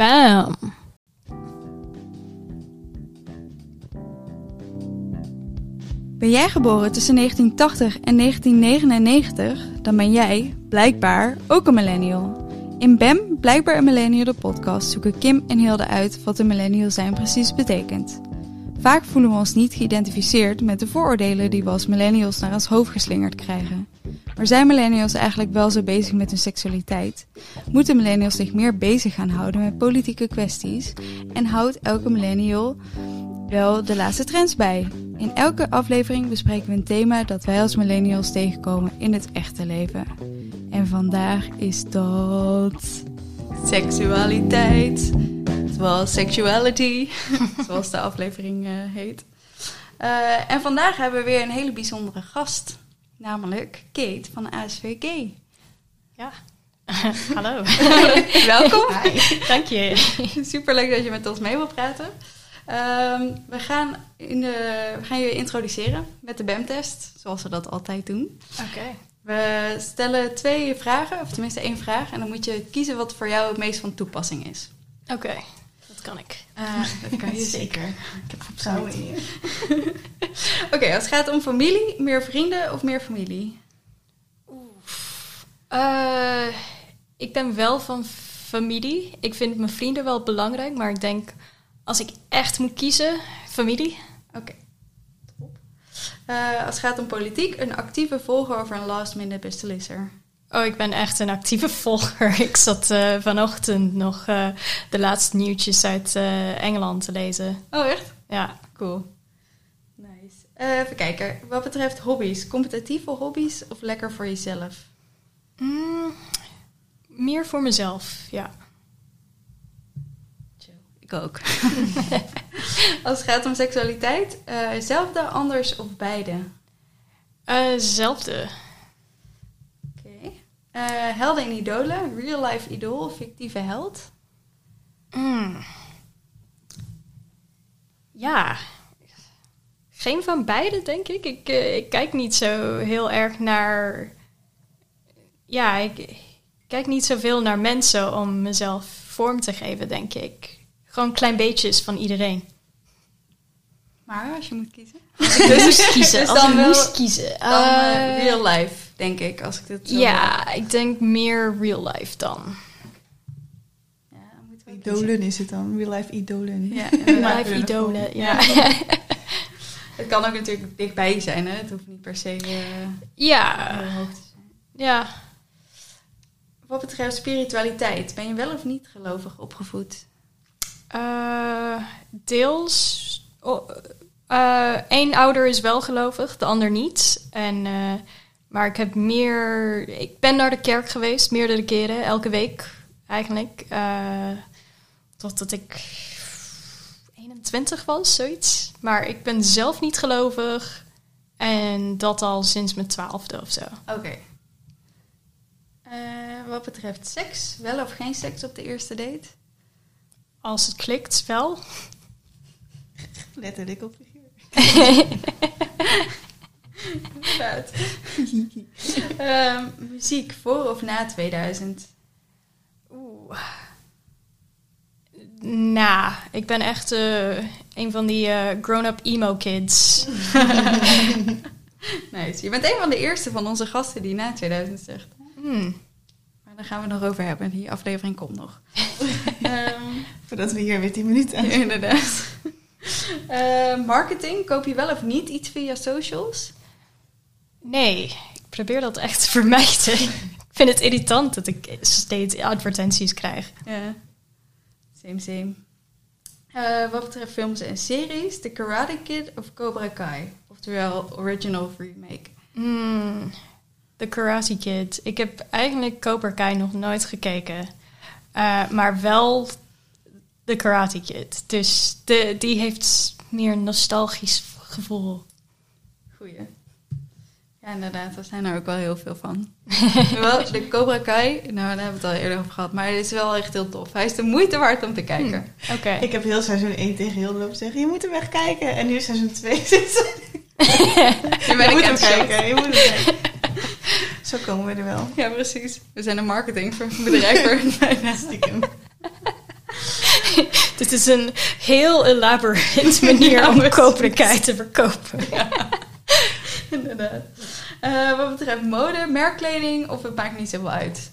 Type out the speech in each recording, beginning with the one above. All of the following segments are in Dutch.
Bam. Ben jij geboren tussen 1980 en 1999, dan ben jij, blijkbaar, ook een millennial. In BEM, Blijkbaar een Millennial de podcast, zoeken Kim en Hilde uit wat een millennial zijn precies betekent. Vaak voelen we ons niet geïdentificeerd met de vooroordelen die we als millennials naar ons hoofd geslingerd krijgen. Maar zijn millennials eigenlijk wel zo bezig met hun seksualiteit? Moeten millennials zich meer bezig gaan houden met politieke kwesties? En houdt elke millennial wel de laatste trends bij? In elke aflevering bespreken we een thema dat wij als millennials tegenkomen in het echte leven. En vandaag is dat seksualiteit. Zoals sexuality, zoals de aflevering uh, heet. Uh, en vandaag hebben we weer een hele bijzondere gast. Namelijk Kate van ASVG. Ja, hallo. Welkom. Dank je. Superleuk dat je met ons mee wilt praten. Um, we, gaan in de, we gaan je introduceren met de BEM-test, zoals we dat altijd doen. Oké. Okay. We stellen twee vragen, of tenminste één vraag. En dan moet je kiezen wat voor jou het meest van toepassing is. Oké, okay. Dat kan ik. Uh, dat kan je zeker. Ik heb vertrouwen in je. Oké, okay, als het gaat om familie, meer vrienden of meer familie? Oef. Uh, ik ben wel van familie. Ik vind mijn vrienden wel belangrijk, maar ik denk als ik echt moet kiezen, familie. Oké. Okay. Uh, als het gaat om politiek, een actieve volger of een last minute beslisser? Oh, ik ben echt een actieve volger. Ik zat uh, vanochtend nog uh, de laatste nieuwtjes uit Engeland te lezen. Oh, echt? Ja. Cool. Nice. even kijken. Wat betreft hobby's, competitieve hobby's of lekker voor jezelf? Mm, meer voor mezelf, ja. Ik ook. Als het gaat om seksualiteit, zelfde, anders of beide? Zelfde. Uh, helden en idolen, real life idool of fictieve held? Mm. Ja, geen van beide, denk ik. Ik, ik kijk niet zo heel erg naar. Ja, ik kijk niet zoveel naar mensen om mezelf vorm te geven, denk ik. Gewoon klein beetjes van iedereen. Maar als je moet kiezen? Als ik dus moest kiezen. Dus als ik moest kiezen. Dan uh, real life, denk ik. Als ik dit zo ja, ik denk meer real life dan. Ja, idolen is het dan. Real life idolen. Ja, real life idolen, ja. het kan ook natuurlijk dichtbij zijn, hè? Het hoeft niet per se uh, ja. hoog te zijn. Ja. Wat betreft spiritualiteit, ben je wel of niet gelovig opgevoed? Uh, deels. Eén uh, ouder is wel gelovig, de ander niet. En, uh, maar ik heb meer. Ik ben naar de kerk geweest, meerdere keren, elke week eigenlijk. totdat ik 21 was, zoiets. Maar ik ben zelf niet gelovig. En dat al sinds mijn twaalfde of zo. Oké. Okay. wat betreft seks, wel of geen seks op de eerste date? Als het klikt, wel. Letterlijk op figuur. um, muziek voor of na 2000? Oeh. Nou, ik ben echt uh, een van die uh, grown-up emo kids. nice. Je bent een van de eerste van onze gasten die na 2000 zegt. Hmm. Daar gaan we het nog over hebben. Die aflevering komt nog. um, Voordat we hier weer 10 minuten aan Inderdaad. Uh, marketing, koop je wel of niet iets via socials? Nee, ik probeer dat echt te vermijden. ik vind het irritant dat ik steeds advertenties krijg. Ja, same, same. Uh, wat betreft films en series, The Karate Kid of Cobra Kai? Oftewel original of remake? Mm, The Karate Kid. Ik heb eigenlijk Cobra Kai nog nooit gekeken. Uh, maar wel The Karate Kid. Dus de, die heeft meer nostalgisch gevoel. Goeie. Ja, inderdaad. Er zijn er ook wel heel veel van. wel, de Cobra Kai, nou, daar hebben we het al eerder over gehad. Maar het is wel echt heel tof. Hij is de moeite waard om te kijken. Hm, Oké. Okay. Ik heb heel seizoen 1 tegen heel lopen zeggen, je moet hem echt kijken. En nu is seizoen 2 zit je, je moet hem kijken. Je moet hem kijken. Zo komen we er wel. Ja, precies. We zijn een marketingbedrijf voor bijna stiekem. Dit is een heel elaborate manier om koperkei te verkopen. Inderdaad. Eh, wat betreft mode, merkkleding of het maakt niet zoveel uit.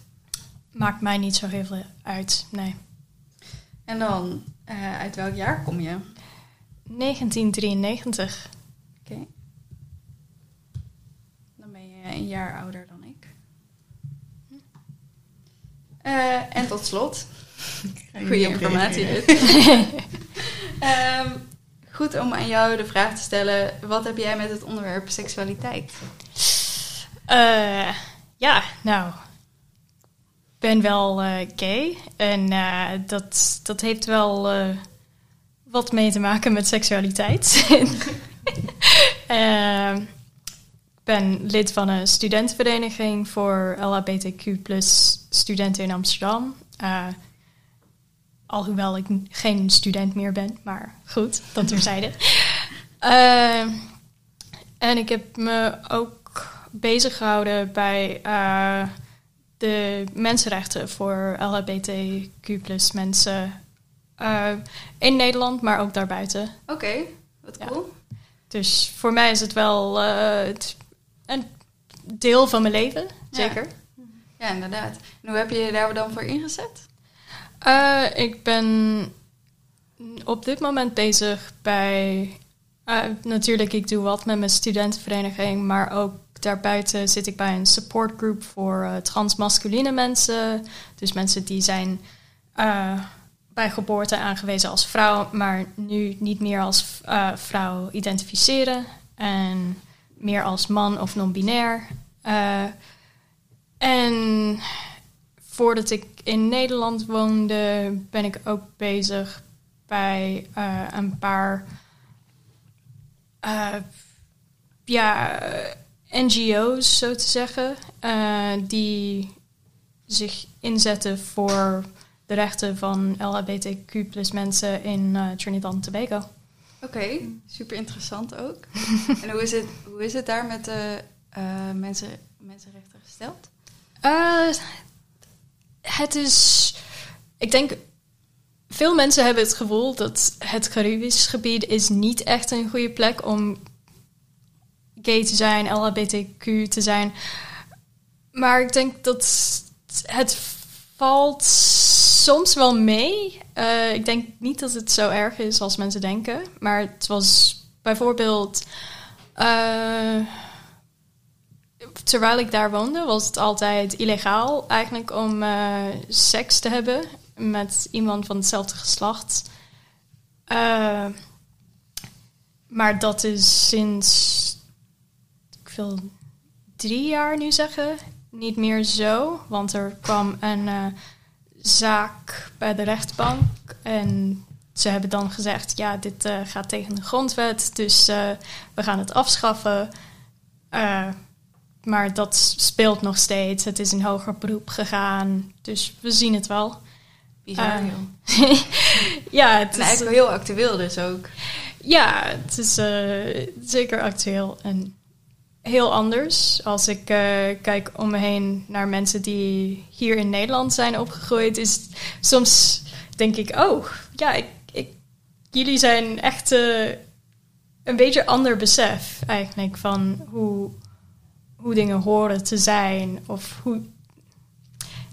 Maakt mij niet zo heel veel uit, nee. En dan, eh, uit welk jaar kom je? 1993. Oké. Dan ben je een jaar ouder dan ik. Eh, en tot slot, goede informatie dit. Ehm, goed om aan jou de vraag te stellen, wat heb jij met het onderwerp seksualiteit? Eh, ja, nou, ik ben wel eh, gay en eh, dat, dat heeft wel wat mee te maken met seksualiteit. Ik ben lid van een studentenvereniging voor LHBTQ studenten in Amsterdam. Alhoewel ik geen student meer ben, maar goed, dat terzijde. Eh, en ik heb me ook bezig gehouden bij eh, de mensenrechten voor LHBTQ mensen eh, in Nederland, maar ook daarbuiten. Oké, wat Ja. cool. Dus voor mij is het wel het- een deel van mijn leven, zeker. Ja, inderdaad. En hoe heb je je daar dan voor ingezet? Eh, ik ben op dit moment bezig bij. eh, natuurlijk, ik doe wat met mijn studentenvereniging, maar ook daarbuiten zit ik bij een supportgroep voor eh, transmasculine mensen. Dus mensen die zijn bij geboorte aangewezen als vrouw, maar nu niet meer als vrouw identificeren en meer als man of non-binair. En voordat ik in Nederland woonde, ben ik ook bezig bij eh, een paar eh, ja, NGO's, zo te zeggen, eh, die zich inzetten voor de rechten van LHBTQ plus mensen in Trinidad en Tobago. Oké, super interessant ook. en hoe is, het, hoe is het daar met de mensen, mensenrechten gesteld? Het is. Ik denk. Veel mensen hebben het gevoel dat het Caribisch gebied is niet echt een goede plek om gay te zijn, LHBTQ te zijn. Maar ik denk dat het valt soms wel mee. Eh, ik denk niet dat het zo erg is als mensen denken. Maar het was bijvoorbeeld. eh, terwijl ik daar woonde, was het altijd illegaal eigenlijk om eh, seks te hebben met iemand van hetzelfde geslacht. Eh, maar dat is sinds, ik wil drie jaar nu zeggen, niet meer zo. Want er kwam een eh, zaak bij de rechtbank en ze hebben dan gezegd, ja, dit gaat tegen de grondwet, dus we gaan het afschaffen. Eh, maar dat speelt nog steeds. Het is in hoger beroep gegaan. Dus we zien het wel. Bizar, Eh, joh. ja, het En is, eigenlijk wel heel actueel dus ook. ja, het is eh, zeker actueel en heel anders. Als ik eh, kijk om me heen naar mensen die hier in Nederland zijn opgegroeid, is soms denk ik, oh, ja, ik, ik, jullie zijn echt eh, een beetje ander besef eigenlijk van hoe, hoe dingen horen te zijn of hoe.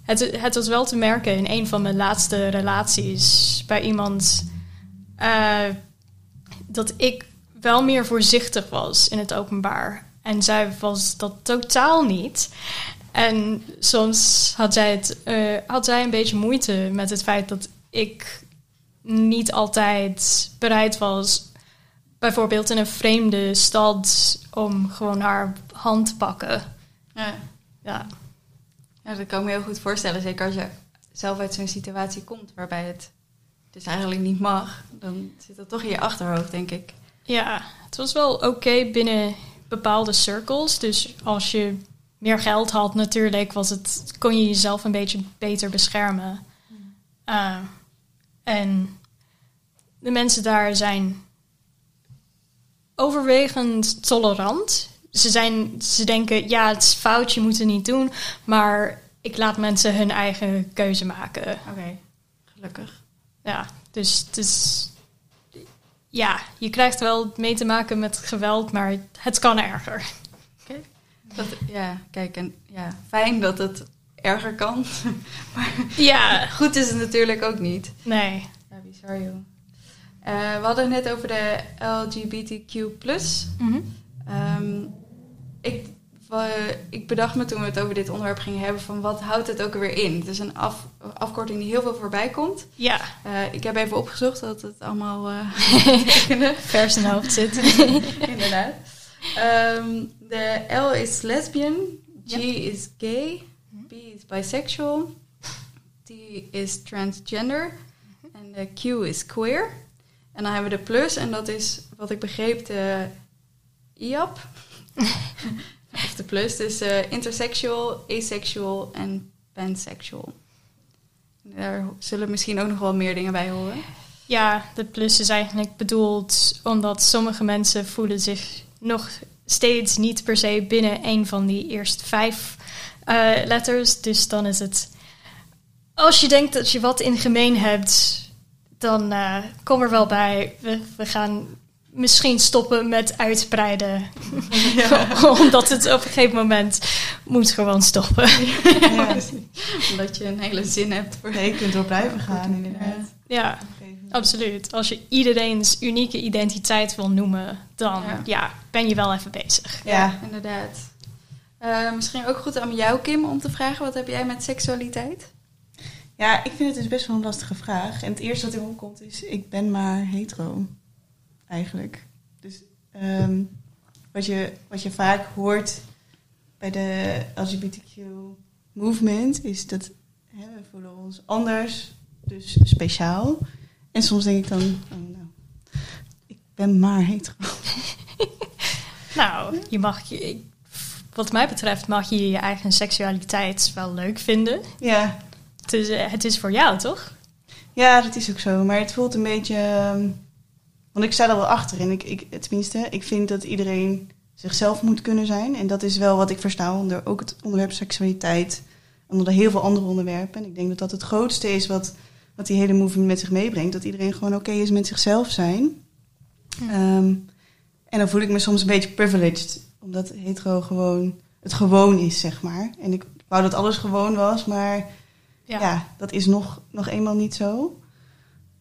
Het, het was wel te merken in een van mijn laatste relaties bij iemand eh, dat ik wel meer voorzichtig was in het openbaar. En zij was dat totaal niet. En soms had zij, het, eh, had zij een beetje moeite met het feit dat ik niet altijd bereid was, bijvoorbeeld in een vreemde stad, om gewoon haar hand te pakken. Ja. Ja, ja, dat kan ik me heel goed voorstellen. Zeker als je zelf uit zo'n situatie komt waarbij het dus eigenlijk niet mag. Dan zit dat toch in je achterhoofd, denk ik. ja het was wel oké binnen bepaalde cirkels. Dus als je meer geld had, natuurlijk, was het, kon je jezelf een beetje beter beschermen. Uh, en de mensen daar zijn overwegend tolerant. Ze, zijn, ze denken, ja, het is fout, je moet het niet doen. Maar ik laat mensen hun eigen keuze maken. Oké, gelukkig. Ja, dus het is... Ja, je krijgt wel mee te maken met geweld, maar het kan erger. Dat, ja, kijk, en ja, fijn dat het erger kan. maar Ja, goed is het natuurlijk ook niet. nee. Ja, bizar joh. Eh, we hadden het net over de LGBTQ+. Mhm. Ehm, ik, ik bedacht me toen we het over dit onderwerp gingen hebben van wat houdt het ook alweer in? Het is een af, afkorting die heel veel voorbij komt. Ja, Eh, ik heb even opgezocht dat het allemaal eh vers in hoofd zit. Inderdaad. Ehm, de L is lesbian, G Yep. is gay, B is bisexual, T is transgender en de Q is queer. En dan hebben we de plus en dat is, wat ik begreep, de IAP. of de plus, dus eh, intersexual, asexual en pansexual. Daar zullen misschien ook nog wel meer dingen bij horen. Ja, de plus is eigenlijk bedoeld omdat sommige mensen voelen zich nog steeds niet per se binnen een van die eerste vijf eh, letters. Dus dan is het, als je denkt dat je wat in gemeen hebt, dan eh, kom er wel bij. We, we gaan misschien stoppen met uitbreiden. omdat het op een gegeven moment moet gewoon stoppen. Ja. Omdat je een hele zin hebt voor Ja, je kunt wel blijven gaan, inderdaad. Ja. Absoluut. Als je iedereen's unieke identiteit wil noemen, dan Ja. ja. ben je wel even bezig. Ja. inderdaad. Eh, misschien ook goed aan jou, Kim, om te vragen: wat heb jij met seksualiteit? Ja, ik vind het dus best wel een lastige vraag. En het eerste wat in me opkomt is, ik ben maar hetero. Eigenlijk. Dus ehm, wat, je, wat je vaak hoort bij de LGBTQ movement is dat hè, we voelen ons anders, dus speciaal. En soms denk ik dan, oh, nou, ik ben maar hetero. Nou, je mag je, wat mij betreft mag je je eigen seksualiteit wel leuk vinden. Ja, Het is, eh, het is voor jou, toch? Ja, dat is ook zo. Maar het voelt een beetje. ehm, want ik sta er wel achter. En ik, ik, tenminste, ik vind dat iedereen zichzelf moet kunnen zijn. En dat is wel wat ik versta onder ook het onderwerp seksualiteit. En onder heel veel andere onderwerpen. En ik denk dat dat het grootste is wat, wat die hele movement met zich meebrengt. Dat iedereen gewoon oké is met zichzelf zijn. Hm. Ehm, en dan voel ik me soms een beetje privileged. Omdat hetero gewoon het gewoon is, zeg maar. En ik wou dat alles gewoon was, maar ja, dat is nog, nog eenmaal niet zo.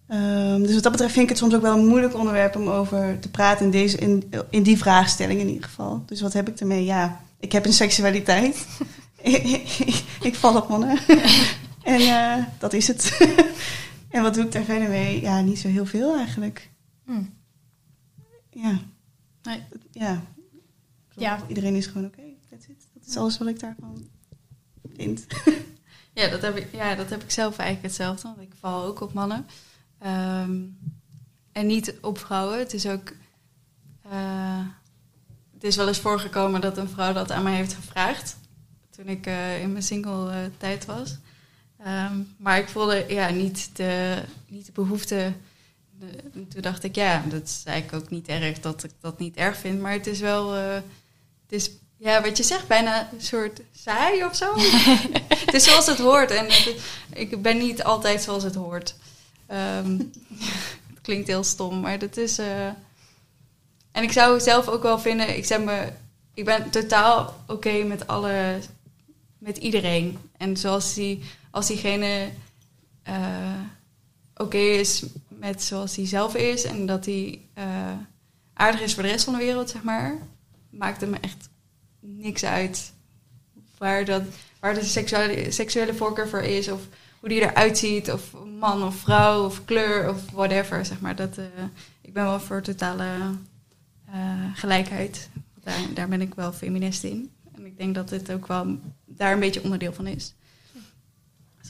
Ehm, dus wat dat betreft vind ik het soms ook wel een moeilijk onderwerp om over te praten in, deze, in, in die vraagstelling in ieder geval. Dus wat heb ik ermee? Ja, ik heb een seksualiteit. ik, ik val op mannen. en eh, dat is het. en wat doe ik daar verder mee? Ja, niet zo heel veel eigenlijk. Hm. Ja. Nee. Ja. Ja. Iedereen is gewoon oké. it. Dat is alles wat ik daarvan vind. Ja dat, heb ik, ja, dat heb ik zelf eigenlijk hetzelfde. Want ik val ook op mannen. Ehm, en niet op vrouwen. Het is ook. eh, het is wel eens voorgekomen dat een vrouw dat aan mij heeft gevraagd. Toen ik eh, in mijn single eh, tijd was. Ehm, maar ik voelde ja, niet, de, niet de behoefte. Toen dacht ik, ja, dat is eigenlijk ook niet erg dat ik dat niet erg vind. Maar het is wel. het is, ja, wat je zegt, bijna een soort saai of zo. het is zoals het hoort. En het ik ben niet altijd zoals het hoort. Ehm, het klinkt heel stom, maar dat is. eh, En ik zou zelf ook wel vinden, ik zeg me, ik ben totaal oké met alle, met iedereen. En zoals die, als diegene eh, oké is met zoals hij zelf is en dat hij eh, aardig is voor de rest van de wereld, zeg maar, maakt het me echt niks uit waar, dat, waar de seksuele, seksuele voorkeur voor is of hoe die eruit ziet, of man of vrouw of kleur of whatever, zeg maar. Dat, eh, ik ben wel voor totale eh, gelijkheid. Daar, daar ben ik wel feminist in. En ik denk dat dit ook wel daar een beetje onderdeel van is.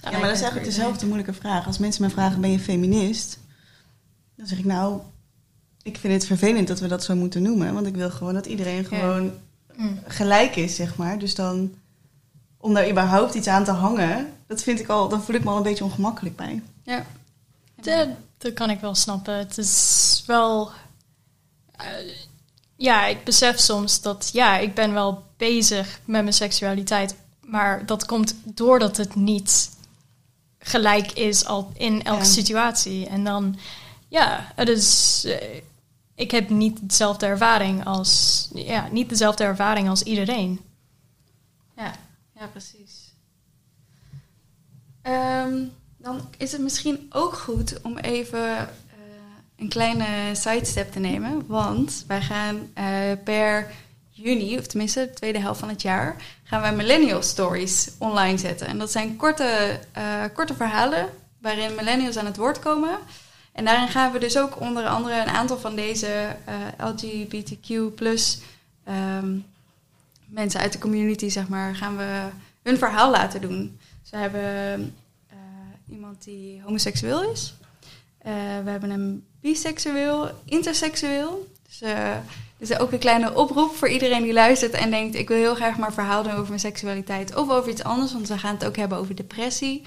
Ja, maar dat is eigenlijk dezelfde moeilijke vraag. Als mensen mij vragen, ben je feminist? Dan zeg ik nou, ik vind het vervelend dat we dat zo moeten noemen. Want ik wil gewoon dat iedereen gewoon Hm. gelijk is, zeg maar. Dus dan, om daar überhaupt iets aan te hangen, dat vind ik al, dan voel ik me al een beetje ongemakkelijk bij. Ja. Dat, dat kan ik wel snappen. Het is wel. eh, ja, ik besef soms dat ja, ik ben wel bezig met mijn seksualiteit, maar dat komt doordat het niet gelijk is al in elke Ja. situatie. En dan, ja, het is. eh, ik heb niet dezelfde ervaring als. Ja, niet dezelfde ervaring als iedereen. Ja, ja precies. Ehm, dan is het misschien ook goed om even eh, een kleine sidestep te nemen. Want wij gaan eh, per juni, of tenminste de tweede helft van het jaar, gaan wij Millennial Stories online zetten. En dat zijn korte, eh, korte verhalen waarin millennials aan het woord komen. En daarin gaan we dus ook onder andere een aantal van deze eh, LGBTQ ehm, mensen uit de community, zeg maar, gaan we hun verhaal laten doen. Dus we hebben eh, iemand die homoseksueel is. Eh, we hebben een biseksueel, interseksueel. Dus is ook een kleine oproep voor iedereen die luistert en denkt... ik wil heel graag maar verhaal doen over mijn seksualiteit of over iets anders. Want we gaan het ook hebben over depressie,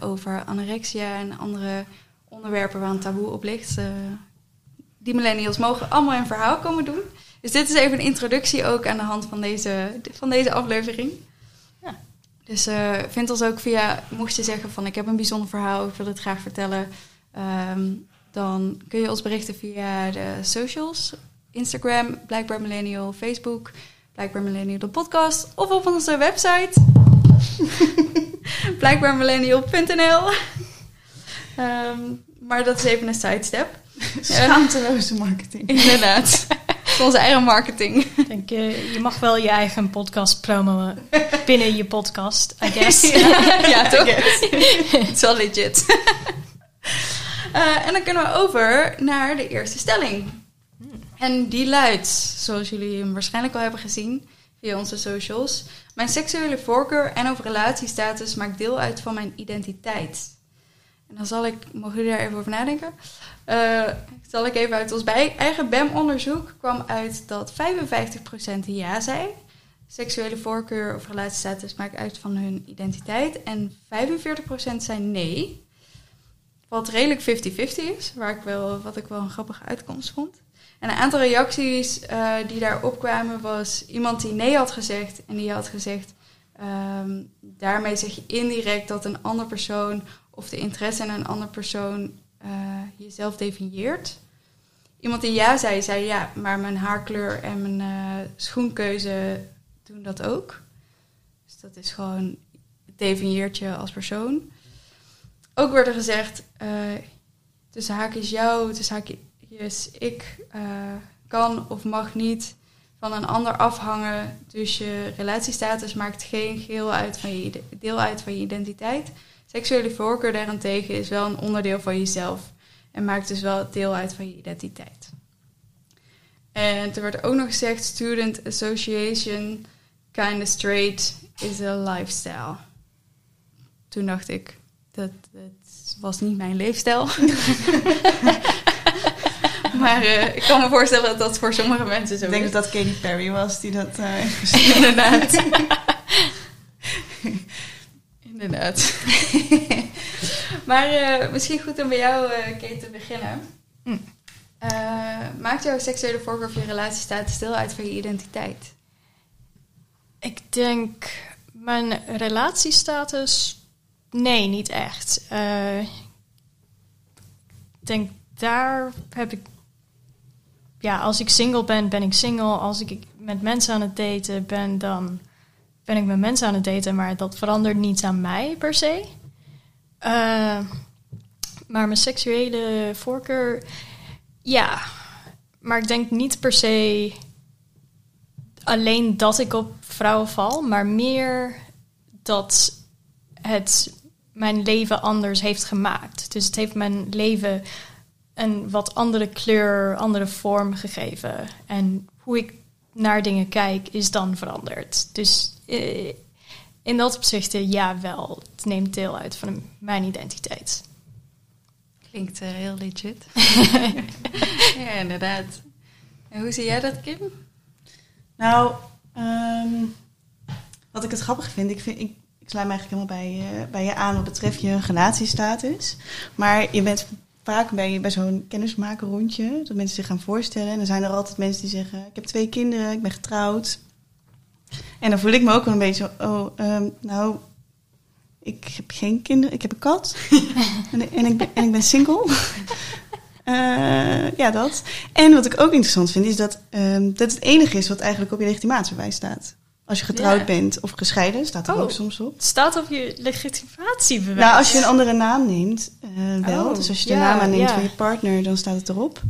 over anorexia en andere onderwerpen waar een taboe op ligt. Eh, die millennials mogen allemaal een verhaal komen doen. Dus dit is even een introductie ook aan de hand van deze, van deze aflevering. Ja. Dus eh, vind ons ook via, mocht je zeggen van ik heb een bijzonder verhaal, ik wil het graag vertellen, ehm, dan kun je ons berichten via de socials. Instagram, Blijkbaar Millennial, Facebook, Blijkbaar Millennial de podcast of op onze website blijkbaarmillennial.nl. Ehm, maar dat is even een sidestep. Schaamteloze marketing. Inderdaad. Onze eigen marketing. Ik denk, eh, je mag wel je eigen podcast promoen binnen je podcast, I guess. ja, ja, toch? Het is wel legit. Eh, en dan kunnen we over naar de eerste stelling. En die luidt, zoals jullie hem waarschijnlijk al hebben gezien via onze socials. Mijn seksuele voorkeur en of relatiestatus maakt deel uit van mijn identiteit. En dan zal ik, mogen jullie daar even over nadenken? Eh, zal ik even uit ons bij, eigen BEM-onderzoek kwam uit dat 55% ja zei. Seksuele voorkeur of relatiestatus maakt uit van hun identiteit. En 45% zei nee. Wat redelijk 50-50 is, waar ik wel, wat ik wel een grappige uitkomst vond. En een aantal reacties eh, die daarop kwamen was iemand die nee had gezegd. En die had gezegd, ehm, daarmee zeg je indirect dat een andere persoon of de interesse in een andere persoon eh, jezelf definieert. Iemand die ja zei, zei ja, maar mijn haarkleur en mijn eh, schoenkeuze doen dat ook. Dus dat is gewoon, het definieert je als persoon. Ook werd er gezegd, eh tussen haakjes jou, tussen haakjes ik, kan of mag niet van een ander afhangen. Dus je relatiestatus maakt geen geheel uit van je, deel uit van je identiteit. Seksuele voorkeur daarentegen is wel een onderdeel van jezelf en maakt dus wel deel uit van je identiteit. En er werd ook nog gezegd: Student Association, kinda straight is a lifestyle. Toen dacht ik, dat, dat was niet mijn leefstijl. maar eh, ik kan me voorstellen dat dat voor sommige mensen zo Ik denk is. dat dat Katy Perry was die dat eh, heeft. Inderdaad. Inderdaad. maar eh, misschien goed om bij jou, eh Kate, te beginnen. Hm. Eh, maakt jouw seksuele voorkeur of je relatiestatus deel uit van je identiteit? Ik denk mijn relatiestatus. Nee, niet echt. Ik denk daar heb ik. Ja, als ik single ben, ben ik single. Als ik met mensen aan het daten ben, dan ben ik met mensen aan het daten. Maar dat verandert niets aan mij per se. Eh, maar mijn seksuele voorkeur, ja. Maar ik denk niet per se alleen dat ik op vrouwen val, maar meer dat het mijn leven anders heeft gemaakt. Dus het heeft mijn leven een wat andere kleur, andere vorm gegeven. En hoe ik naar dingen kijk is dan veranderd. Dus eh, in dat opzicht, eh, ja, wel. Het neemt deel uit van mijn identiteit. Klinkt eh, heel legit. ja, inderdaad. En hoe zie jij dat, Kim? Nou, ehm, wat ik het grappig vind, ik, vind, ik, ik sluit me eigenlijk helemaal bij, je- bij je aan wat betreft je relatiestatus. Maar je bent vaak bij, bij zo'n kennismaken rondje, dat mensen zich gaan voorstellen. En dan zijn er altijd mensen die zeggen, ik heb twee kinderen, ik ben getrouwd. En dan voel ik me ook wel een beetje, zo, oh, ehm, nou, Ik heb geen kinderen. Ik heb een kat. en, en, ik ben, en ik ben single. Eh, ja, dat. En wat ik ook interessant vind, is dat ehm, dat het enige is wat eigenlijk op je legitimatiebewijs staat. Als je getrouwd Ja. bent of gescheiden, staat er Oh. ook soms op. Het staat op je legitimatiebewijs. Nou, als je een andere naam neemt, eh, wel. Oh, dus als je de ja, naam aanneemt ja. van je partner, dan staat het erop.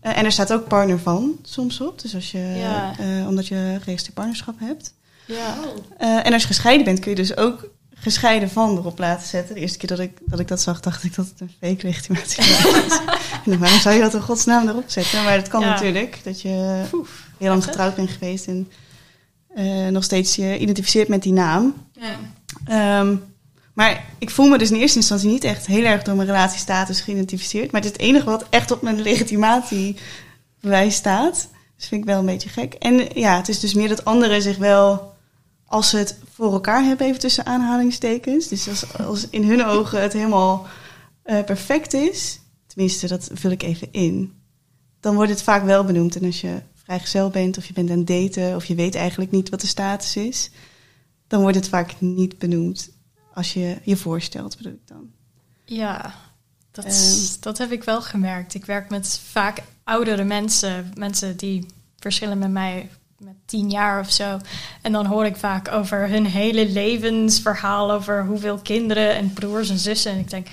Eh, en er staat ook partner van soms op. Dus als je, eh, omdat je geregistreerd partnerschap hebt. Ja. En als je gescheiden bent, kun je dus ook gescheiden van erop laten zetten. De eerste keer dat ik dat, ik dat zag, dacht ik dat het een fake legitimatie was. en waarom zou je dat in godsnaam erop zetten? Maar dat kan natuurlijk. Dat je heel lang getrouwd bent geweest en eh, nog steeds je identificeert met die naam. Ja. Ehm, maar ik voel me dus in eerste instantie niet echt heel erg door mijn relatiestatus geïdentificeerd. Maar het is het enige wat echt op mijn legitimatiebewijs staat. Dus vind ik wel een beetje gek. En ja, het is dus meer dat anderen zich wel, als ze het voor elkaar hebben, even tussen aanhalingstekens. Dus als, als in hun ogen het helemaal eh, perfect is, tenminste dat vul ik even in, dan wordt het vaak wel benoemd. En als je vrijgezel bent of je bent aan het daten of je weet eigenlijk niet wat de status is, dan wordt het vaak niet benoemd als je je voorstelt, bedoel ik dan. Ja, dat, Ehm. dat heb ik wel gemerkt. Ik werk met vaak oudere mensen, mensen die verschillen met mij met tien jaar of zo. En dan hoor ik vaak over hun hele levensverhaal, over hoeveel kinderen en broers en zussen. En ik denk,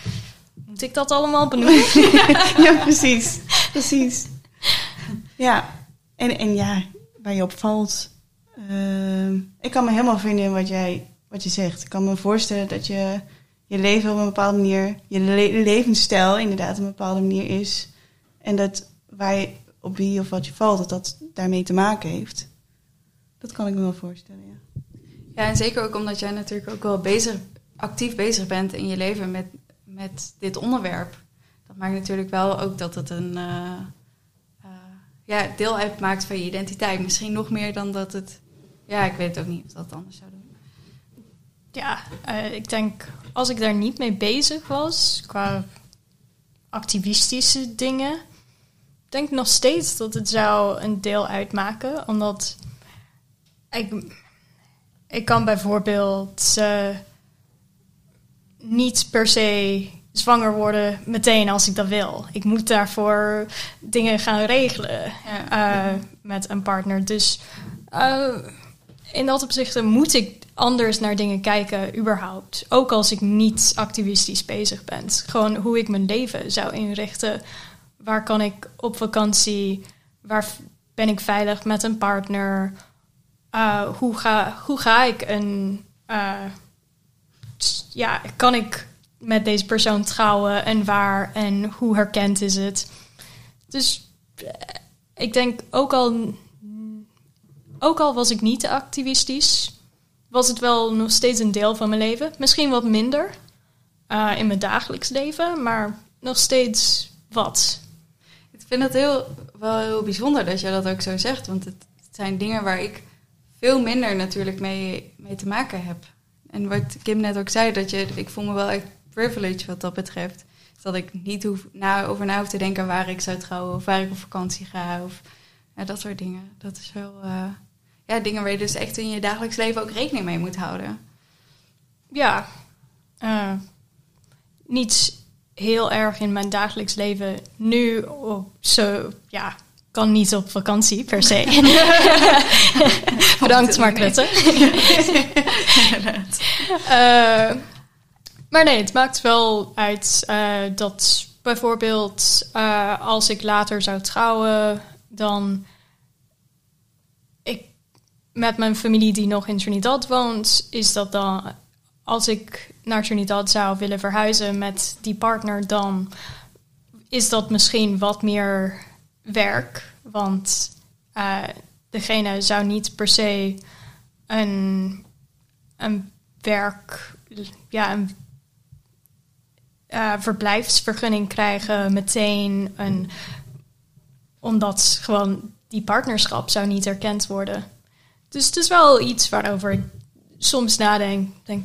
moet ik dat allemaal benoemen? ja, precies. Precies. Ja, en, en ja, waar je op valt. ehm, ik kan me helemaal vinden in wat, jij, wat je zegt. Ik kan me voorstellen dat je je leven op een bepaalde manier, je le- levensstijl inderdaad op een bepaalde manier is. En dat waar je, op wie of wat je valt, dat dat daarmee te maken heeft. Dat kan ik me wel voorstellen, ja. Ja, en zeker ook omdat jij natuurlijk ook wel bezig, actief bezig bent in je leven met, met dit onderwerp. Dat maakt natuurlijk wel ook dat het een eh, ja, deel uitmaakt van je identiteit. Misschien nog meer dan dat het... Ja, ik weet ook niet of dat het anders zou doen. Ja, eh, ik denk als ik daar niet mee bezig was, qua activistische dingen, denk nog steeds dat het zou een deel uitmaken. Omdat ik, ik kan bijvoorbeeld eh, niet per se zwanger worden meteen als ik dat wil. Ik moet daarvoor dingen gaan regelen Ja. eh, met een partner. Dus eh, in dat opzicht moet ik anders naar dingen kijken, überhaupt. Ook als ik niet activistisch bezig ben. Gewoon hoe ik mijn leven zou inrichten. Waar kan ik op vakantie? Waar ben ik veilig met een partner? Uh, hoe, ga, hoe ga ik een. ja, kan ik met deze persoon trouwen en waar en hoe herkend is het? Dus eh, ik denk ook al ook al was ik niet activistisch, was het wel nog steeds een deel van mijn leven. Misschien wat minder uh, in mijn dagelijks leven, maar nog steeds wat. Ik vind het heel, wel heel bijzonder dat je dat ook zo zegt. Want het zijn dingen waar ik veel minder natuurlijk mee, mee te maken heb. En wat Kim net ook zei, dat je, ik voel me wel echt privileged wat dat betreft. Dat ik niet hoef, na, over na hoef te denken waar ik zou trouwen of waar ik op vakantie ga. Of ja, dat soort dingen. Dat is wel uh, ja, dingen waar je dus echt in je dagelijks leven ook rekening mee moet houden. Ja, uh, niet heel erg in mijn dagelijks leven nu op zo, ja, kan niet op vakantie per se. Bedankt Mark Rutte. uh, maar nee, het maakt wel uit uh, dat bijvoorbeeld uh, als ik later zou trouwen, dan ik met mijn familie die nog in Trinidad woont, is dat dan als ik naar Trinidad zou willen verhuizen met die partner, dan is dat misschien wat meer werk. Want uh, degene zou niet per se een, een werk, ja, een uh, verblijfsvergunning krijgen meteen. Een, omdat gewoon die partnerschap zou niet erkend worden. Dus het is wel iets waarover ik soms nadenk. Denk,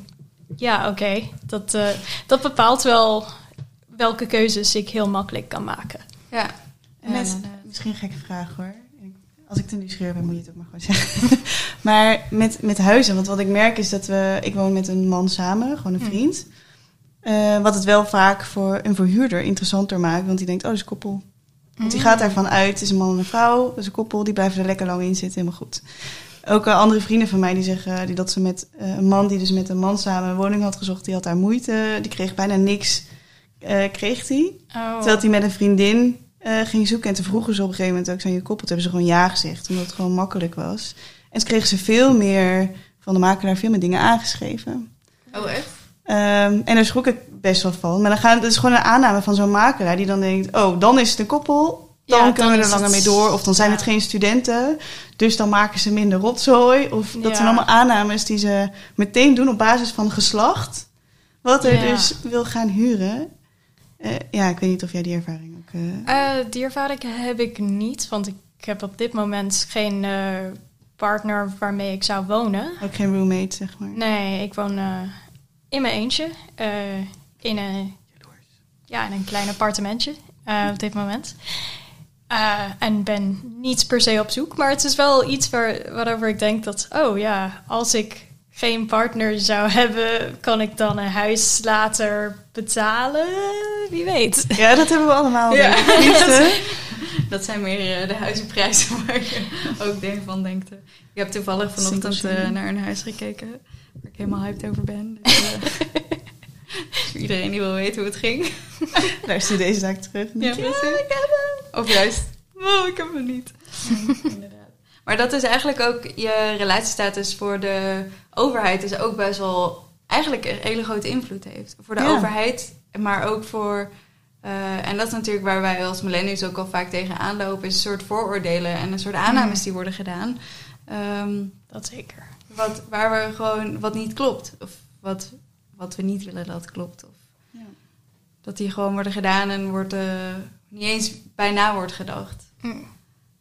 ja, oké, okay, dat, uh, dat bepaalt wel welke keuzes ik heel makkelijk kan maken. Ja. En met, misschien een gekke vraag hoor. Als ik te nieuwsgierig ben, moet je het ook maar gewoon zeggen. Maar met, met huizen, want wat ik merk is dat we... Ik woon met een man samen, gewoon een Mm. Eh, wat het wel vaak voor een verhuurder interessanter maakt. Want die denkt, oh, dat is een koppel. Want die gaat daarvan uit, het is een man en een vrouw, dat is een koppel, die blijven er lekker lang in zitten, helemaal goed. Ook eh, andere vrienden van mij die zeggen die dat ze met eh, een man die dus met een man samen een woning had gezocht, die had daar moeite, die kreeg bijna niks, eh, kreeg die. Oh. Terwijl hij met een vriendin eh, ging zoeken en te vroegen ze op een gegeven moment ook zijn je koppel, toen hebben ze gewoon ja gezegd, omdat het gewoon makkelijk was. En toen kregen ze veel meer van de makelaar, veel meer dingen aangeschreven. Oh, echt? Ehm, en daar schrok ik best wel van. Maar dan gaan, het is gewoon een aanname van zo'n makelaar die dan denkt: oh, dan is het een koppel. Dan Ja, kunnen dan we er langer het- mee door. Of dan zijn ja. het geen studenten. Dus dan maken ze minder rotzooi. Of dat Ja. zijn allemaal aannames die ze meteen doen op basis van geslacht. Wat er dus wil gaan huren. Eh, ja, ik weet niet of jij die ervaring ook. Eh, die ervaring heb ik niet, want ik heb op dit moment geen partner waarmee ik zou wonen. ook geen roommate, zeg maar. Nee, ik woon in mijn eentje. eh, in, een, ja, in een klein appartementje eh, op dit moment. Eh, en ben niet per se op zoek. Maar het is wel iets waar, waarover ik denk dat... Oh ja, als ik geen partner zou hebben... kan ik dan een huis later betalen? Wie weet. Ja, dat hebben we allemaal. Ja. ik. Liefde. Dat zijn meer de huizenprijzen waar je ook denk van denkt. Ik heb toevallig vanochtend naar een huis gekeken waar ik helemaal hyped over ben. Dus, eh, voor iedereen die wil weten hoe het ging. Luister deze zaak terug. Ja, precies. Of juist, oh, ik heb hem niet. Inderdaad. Maar dat is eigenlijk ook je relatiestatus voor de overheid is ook best wel eigenlijk een hele grote invloed heeft. Voor de Ja. overheid, maar ook voor. eh, en dat is natuurlijk waar wij als millennials ook al vaak tegen aanlopen, is een soort vooroordelen en een soort aannames die worden gedaan. Ehm, Dat zeker. Wat, waar we gewoon wat niet klopt. Of wat, wat we niet willen dat klopt. Of Ja. dat die gewoon worden gedaan en wordt eh, niet eens bijna wordt gedacht. Hm. Een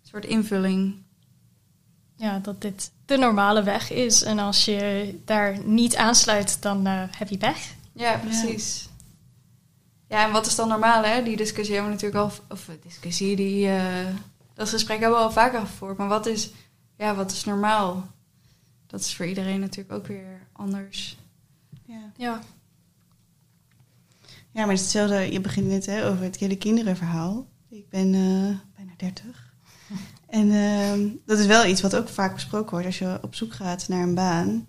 soort invulling. Ja, dat dit de normale weg is. En als je daar niet aansluit, dan eh, heb je pech. Ja, precies. Ja. en wat is dan normaal, hè? Die discussie hebben we natuurlijk al... Of eh, discussie, die... dat gesprek hebben we al vaker gevoerd. Maar wat is... Ja, wat is normaal? Dat is voor iedereen natuurlijk ook weer anders. Ja. Ja. Ja, maar het is hetzelfde. Je begint net hè, over het hele kinderenverhaal. Ik ben eh, bijna 30. En ehm, dat is wel iets wat ook vaak besproken wordt. Als je op zoek gaat naar een baan,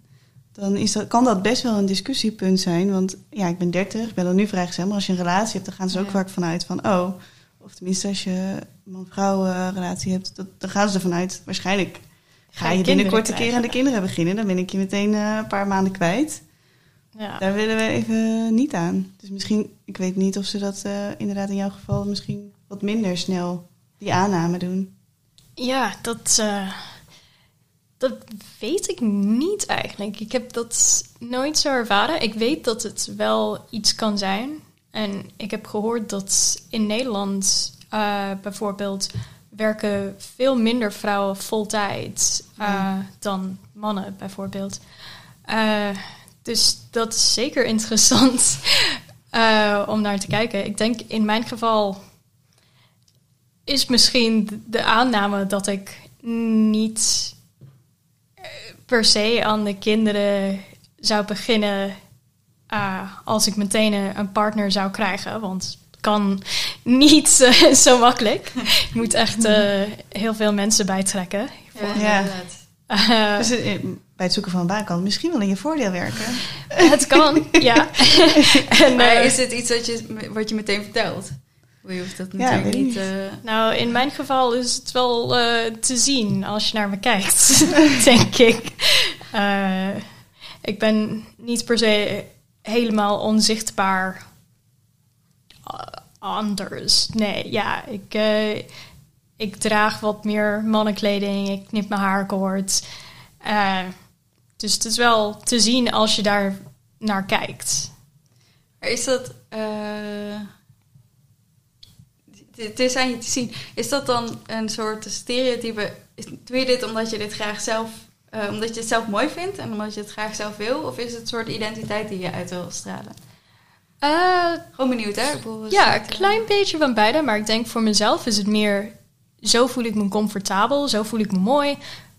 dan is dat, kan dat best wel een discussiepunt zijn. Want ja, ik ben 30, ik ben dan nu vrijgezel. Maar als je een relatie hebt, dan gaan ze ook Ja. vaak vanuit van... Oh, of tenminste als je een man-vrouw eh, relatie hebt, dat, dan gaan ze ervan uit... Waarschijnlijk ga je binnenkort een keer aan de kinderen beginnen. Dan ben ik je meteen eh, een paar maanden kwijt. Ja. Daar willen we even niet aan. Dus misschien, ik weet niet of ze dat eh, inderdaad in jouw geval misschien wat minder snel die aanname doen. Ja, dat, eh, dat weet ik niet eigenlijk. Ik heb dat nooit zo ervaren. Ik weet dat het wel iets kan zijn. En ik heb gehoord dat in Nederland bijvoorbeeld werken veel minder vrouwen voltijd eh, Ja. dan mannen bijvoorbeeld. Eh, dus dat is zeker interessant eh, om naar te kijken. Ik denk in mijn geval is misschien de- aanname dat ik niet eh, per se aan de kinderen zou beginnen eh, als ik meteen een, partner zou krijgen. Want kan niet zo makkelijk. Je moet echt eh, heel veel mensen bijtrekken. Ja. inderdaad. Eh, Dus eh, bij het zoeken van een baan kan het misschien wel in je voordeel werken. het kan, ja. en, Maar eh, is dit iets wat je, wat je meteen vertelt? Je hoeft dat Ja, natuurlijk ik niet... eh, Nou, in mijn geval is het wel eh, te zien als je naar me kijkt, denk ik. Eh, ik ben niet per se helemaal onzichtbaar anders. Nee, ja, ik, eh, ik draag wat meer mannenkleding, ik knip mijn haar kort. Eh, dus het is wel te zien als je daar naar kijkt. Is dat... eh, het- is aan je te zien. Is dat dan een soort stereotype? Doe je dit omdat je dit graag zelf... eh, omdat je het zelf mooi vindt en omdat je het graag zelf wil? Of is het een soort identiteit die je uit wil stralen? Eh, Gewoon benieuwd, hè? Ja, een eh, klein beetje van beide. Maar ik denk voor mezelf is het meer... Zo voel ik me comfortabel. Zo voel ik me mooi.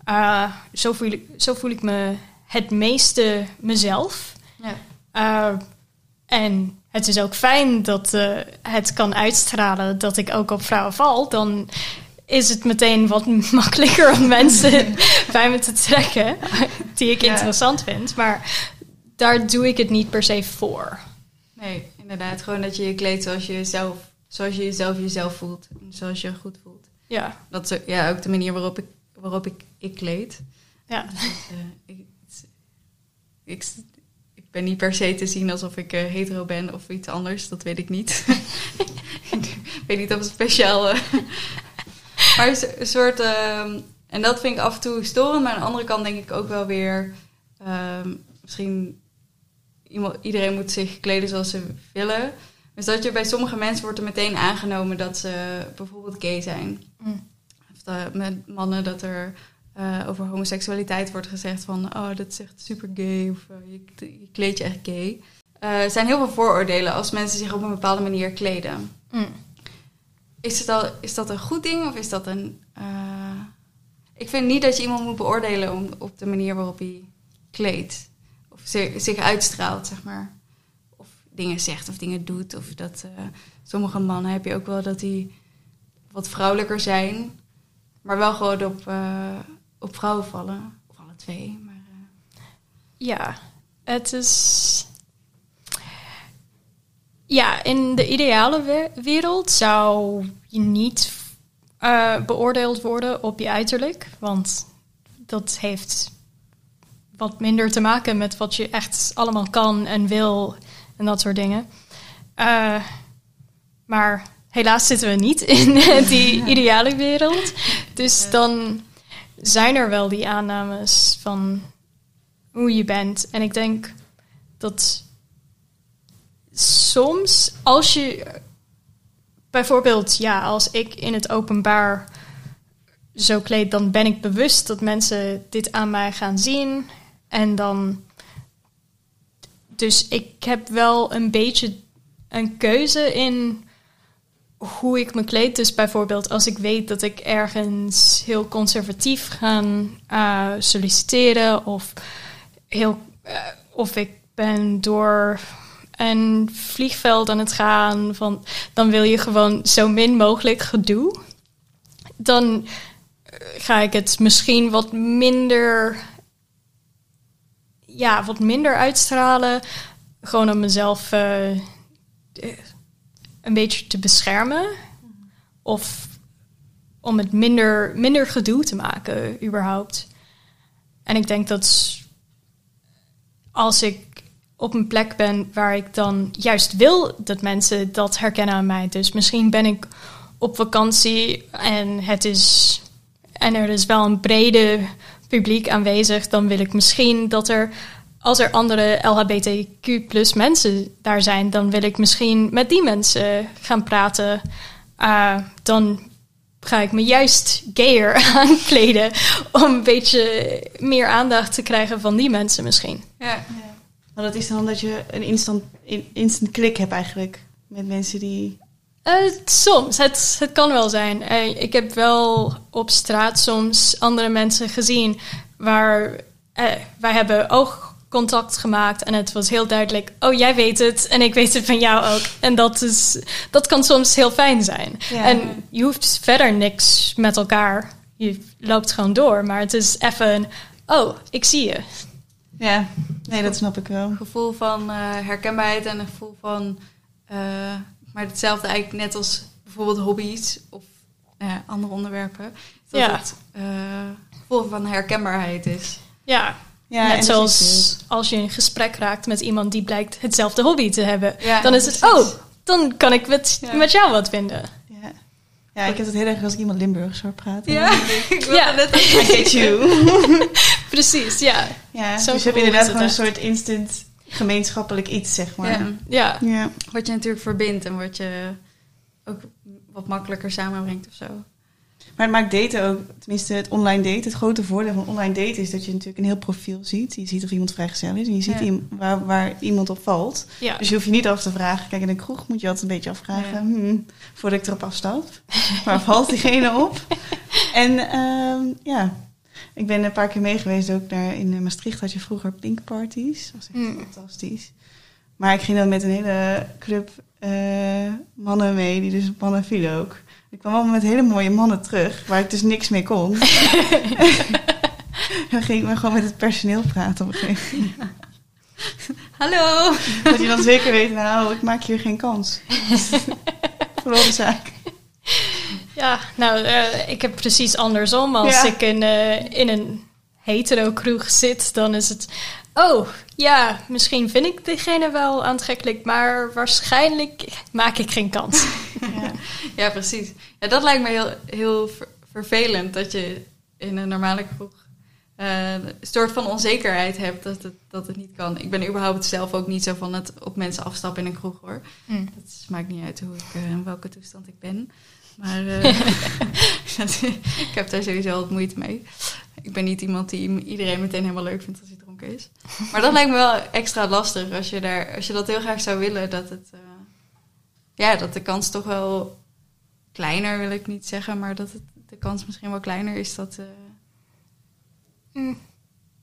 Uh, zo, voel ik, zo voel ik me het meeste mezelf. Ja. Uh, en het is ook fijn dat uh, het kan uitstralen dat ik ook op vrouwen val. Dan is het meteen wat makkelijker om mensen bij me te trekken die ik Ja. interessant vind. Maar daar doe ik het niet per se voor. Nee, inderdaad. Gewoon dat je je kleedt zoals je jezelf, zoals je jezelf jezelf voelt. En zoals je je goed voelt. Ja, Dat is ja, ook de manier waarop ik, waarop ik, ik kleed. ja. Dus, eh, ik, ik, ik ben niet per se te zien alsof ik eh, hetero ben of iets anders. Dat weet ik niet. ik weet niet of het speciaal... eh, maar een een soort... ehm, en dat vind ik af en toe storend. Maar aan de andere kant denk ik ook wel weer... ehm, misschien... Iemand, iedereen moet zich kleden zoals ze willen. Dus dat je bij sommige mensen wordt er meteen aangenomen dat ze bijvoorbeeld gay zijn. Mm. Of dat met mannen dat er eh, over homoseksualiteit wordt gezegd van... oh, dat is echt super gay of eh, je, je kleed je echt gay. Eh, er zijn heel veel vooroordelen als mensen zich op een bepaalde manier kleden. Mm. Is, het al, is dat een goed ding of is dat een... Ik vind niet dat je iemand moet beoordelen om, op de manier waarop hij kleedt. Of zi- zich uitstraalt, zeg maar. Of dingen zegt of dingen doet. Of dat eh, sommige mannen heb je ook wel dat die wat vrouwelijker zijn. Maar wel gewoon op, eh, op vrouwen vallen. Of alle twee. Maar, eh, Ja, het is. Ja, in de ideale we- wereld zou je niet beoordeeld worden op je uiterlijk. Want dat heeft wat minder te maken met wat je echt allemaal kan en wil en dat soort dingen. Eh, maar helaas zitten we niet in die ideale wereld. Dus dan zijn er wel die aannames van hoe je bent. En ik denk dat soms als je bijvoorbeeld, ja, als ik in het openbaar zo kleed, dan ben ik bewust dat mensen dit aan mij gaan zien. En dan. Dus ik heb wel een beetje een keuze in hoe ik me kleed. Dus bijvoorbeeld als ik weet dat ik ergens heel conservatief ga eh, solliciteren of heel eh, of ik ben door een vliegveld aan het gaan van dan wil je gewoon zo min mogelijk gedoe. Dan ga ik het misschien wat minder ja, wat minder uitstralen. Gewoon om mezelf eh, een beetje te beschermen. Of om het minder, minder gedoe te maken, überhaupt. En ik denk dat als ik op een plek ben waar ik dan juist wil dat mensen dat herkennen aan mij. Dus misschien ben ik op vakantie en het is en er is wel een brede publiek aanwezig, dan wil ik misschien dat er als er andere LHBTQ plus mensen daar zijn, dan wil ik misschien met die mensen gaan praten. Uh, dan ga ik me juist gayer aankleden om een beetje meer aandacht te krijgen van die mensen misschien. ja. Maar dat is dan dat je een instant, in- instant klik hebt eigenlijk met mensen die... Uh, soms, het, het kan wel zijn. Uh, ik heb wel op straat soms andere mensen gezien waar uh, wij hebben oogcontact gemaakt en het was heel duidelijk. Oh, jij weet het en ik weet het van jou ook. En dat, is, dat kan soms heel fijn zijn. Ja. En je hoeft verder niks met elkaar. Je loopt gewoon door, maar het is even een, oh, ik zie je. Ja, nee, dat snap ik wel. Een gevoel van eh, herkenbaarheid en een gevoel van... eh, maar hetzelfde eigenlijk net als bijvoorbeeld hobby's of ja, andere onderwerpen. Dat Ja. het eh, gevoel van herkenbaarheid is. Ja, Ja, net zoals als je in gesprek raakt met iemand die blijkt hetzelfde hobby te hebben. Ja, dan is het, precies. oh, dan kan ik met, Ja. met jou wat vinden. Ja. ja, ik heb het heel erg als ik iemand Limburgs hoor praten. Ja, ik wilde Ja. net I get you. Precies, ja. Ja, dus je hebt inderdaad gewoon een soort instant gemeenschappelijk iets, zeg maar. Ja. Ja, Ja. Wat je natuurlijk verbindt en wat je ook wat makkelijker samenbrengt of zo. Maar het maakt daten ook, tenminste het online daten, het grote voordeel van online daten is dat je natuurlijk een heel profiel ziet. Je ziet of iemand vrijgezel is en je ziet Ja. waar, waar iemand op valt. ja. Dus je hoeft je niet af te vragen. Kijk, in een kroeg moet je altijd een beetje afvragen, Ja. hmm, voordat ik erop afstap. Waar valt diegene op? En ehm, ja, Ik ben een paar keer mee geweest ook naar, in eh, Maastricht had je vroeger pink parties. Dat was echt Mm. fantastisch. Maar ik ging dan met een hele club eh, mannen mee, die dus mannen vielen ook. Ik kwam allemaal met hele mooie mannen terug, waar ik dus niks mee kon. dan ging ik maar gewoon met het personeel praten op een gegeven moment. Hallo! Dat je dan zeker weet, nou, ik maak hier geen kans. De zaak. Ja, nou, eh, ik heb precies andersom. Als Ja. ik in, eh, in een hetero kroeg zit, dan is het... Oh, ja, misschien vind ik diegene wel aantrekkelijk, maar waarschijnlijk maak ik geen kans. Ja. Ja, precies. Ja, dat lijkt me heel, heel ver- vervelend dat je in een normale kroeg eh, een soort van onzekerheid hebt dat het, dat het niet kan. Ik ben überhaupt zelf ook niet zo van het op mensen afstappen in een kroeg hoor. Hm. Dat maakt niet uit hoe ik, eh, in welke toestand ik ben. Maar eh, ik heb daar sowieso wat moeite mee. Ik ben niet iemand die iedereen meteen helemaal leuk vindt als hij dronken is. Maar dat lijkt me wel extra lastig als je, daar, als je dat heel graag zou willen. Dat, het, eh, ja, dat de kans toch wel kleiner, wil ik niet zeggen. Maar dat het, de kans misschien wel kleiner is dat... eh, Hm.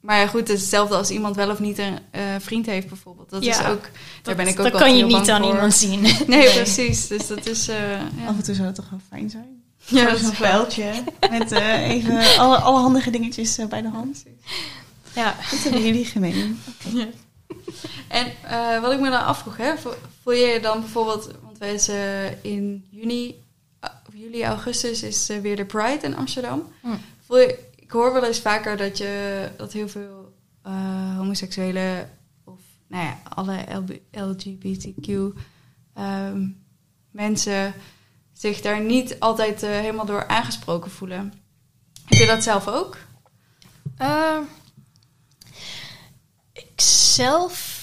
Maar ja, goed, het is hetzelfde als iemand wel of niet een eh, vriend heeft bijvoorbeeld. Dat is ook... Daar Dat- ben ik ook dat kan je niet aan voor. iemand zien. Nee, precies. Dus dat is... eh, ja. Af en toe zou het toch wel fijn zijn. Ja, dat zo'n is wel. vuiltje met eh, even alle, alle handige dingetjes bij de hand. Ja. Dat hebben jullie gemeen. Ja. En eh, wat ik me dan afvroeg, hè, vo- voel je je dan bijvoorbeeld, want wij eh, in juni, of juli, augustus is weer de Pride in Amsterdam. Hm. Voel je, hoor wel eens vaker dat je dat heel veel eh homoseksuele of nou ja, alle LGBTQ ehm, mensen zich daar niet altijd eh, helemaal door aangesproken voelen. Heb je dat zelf ook? Eh, ik zelf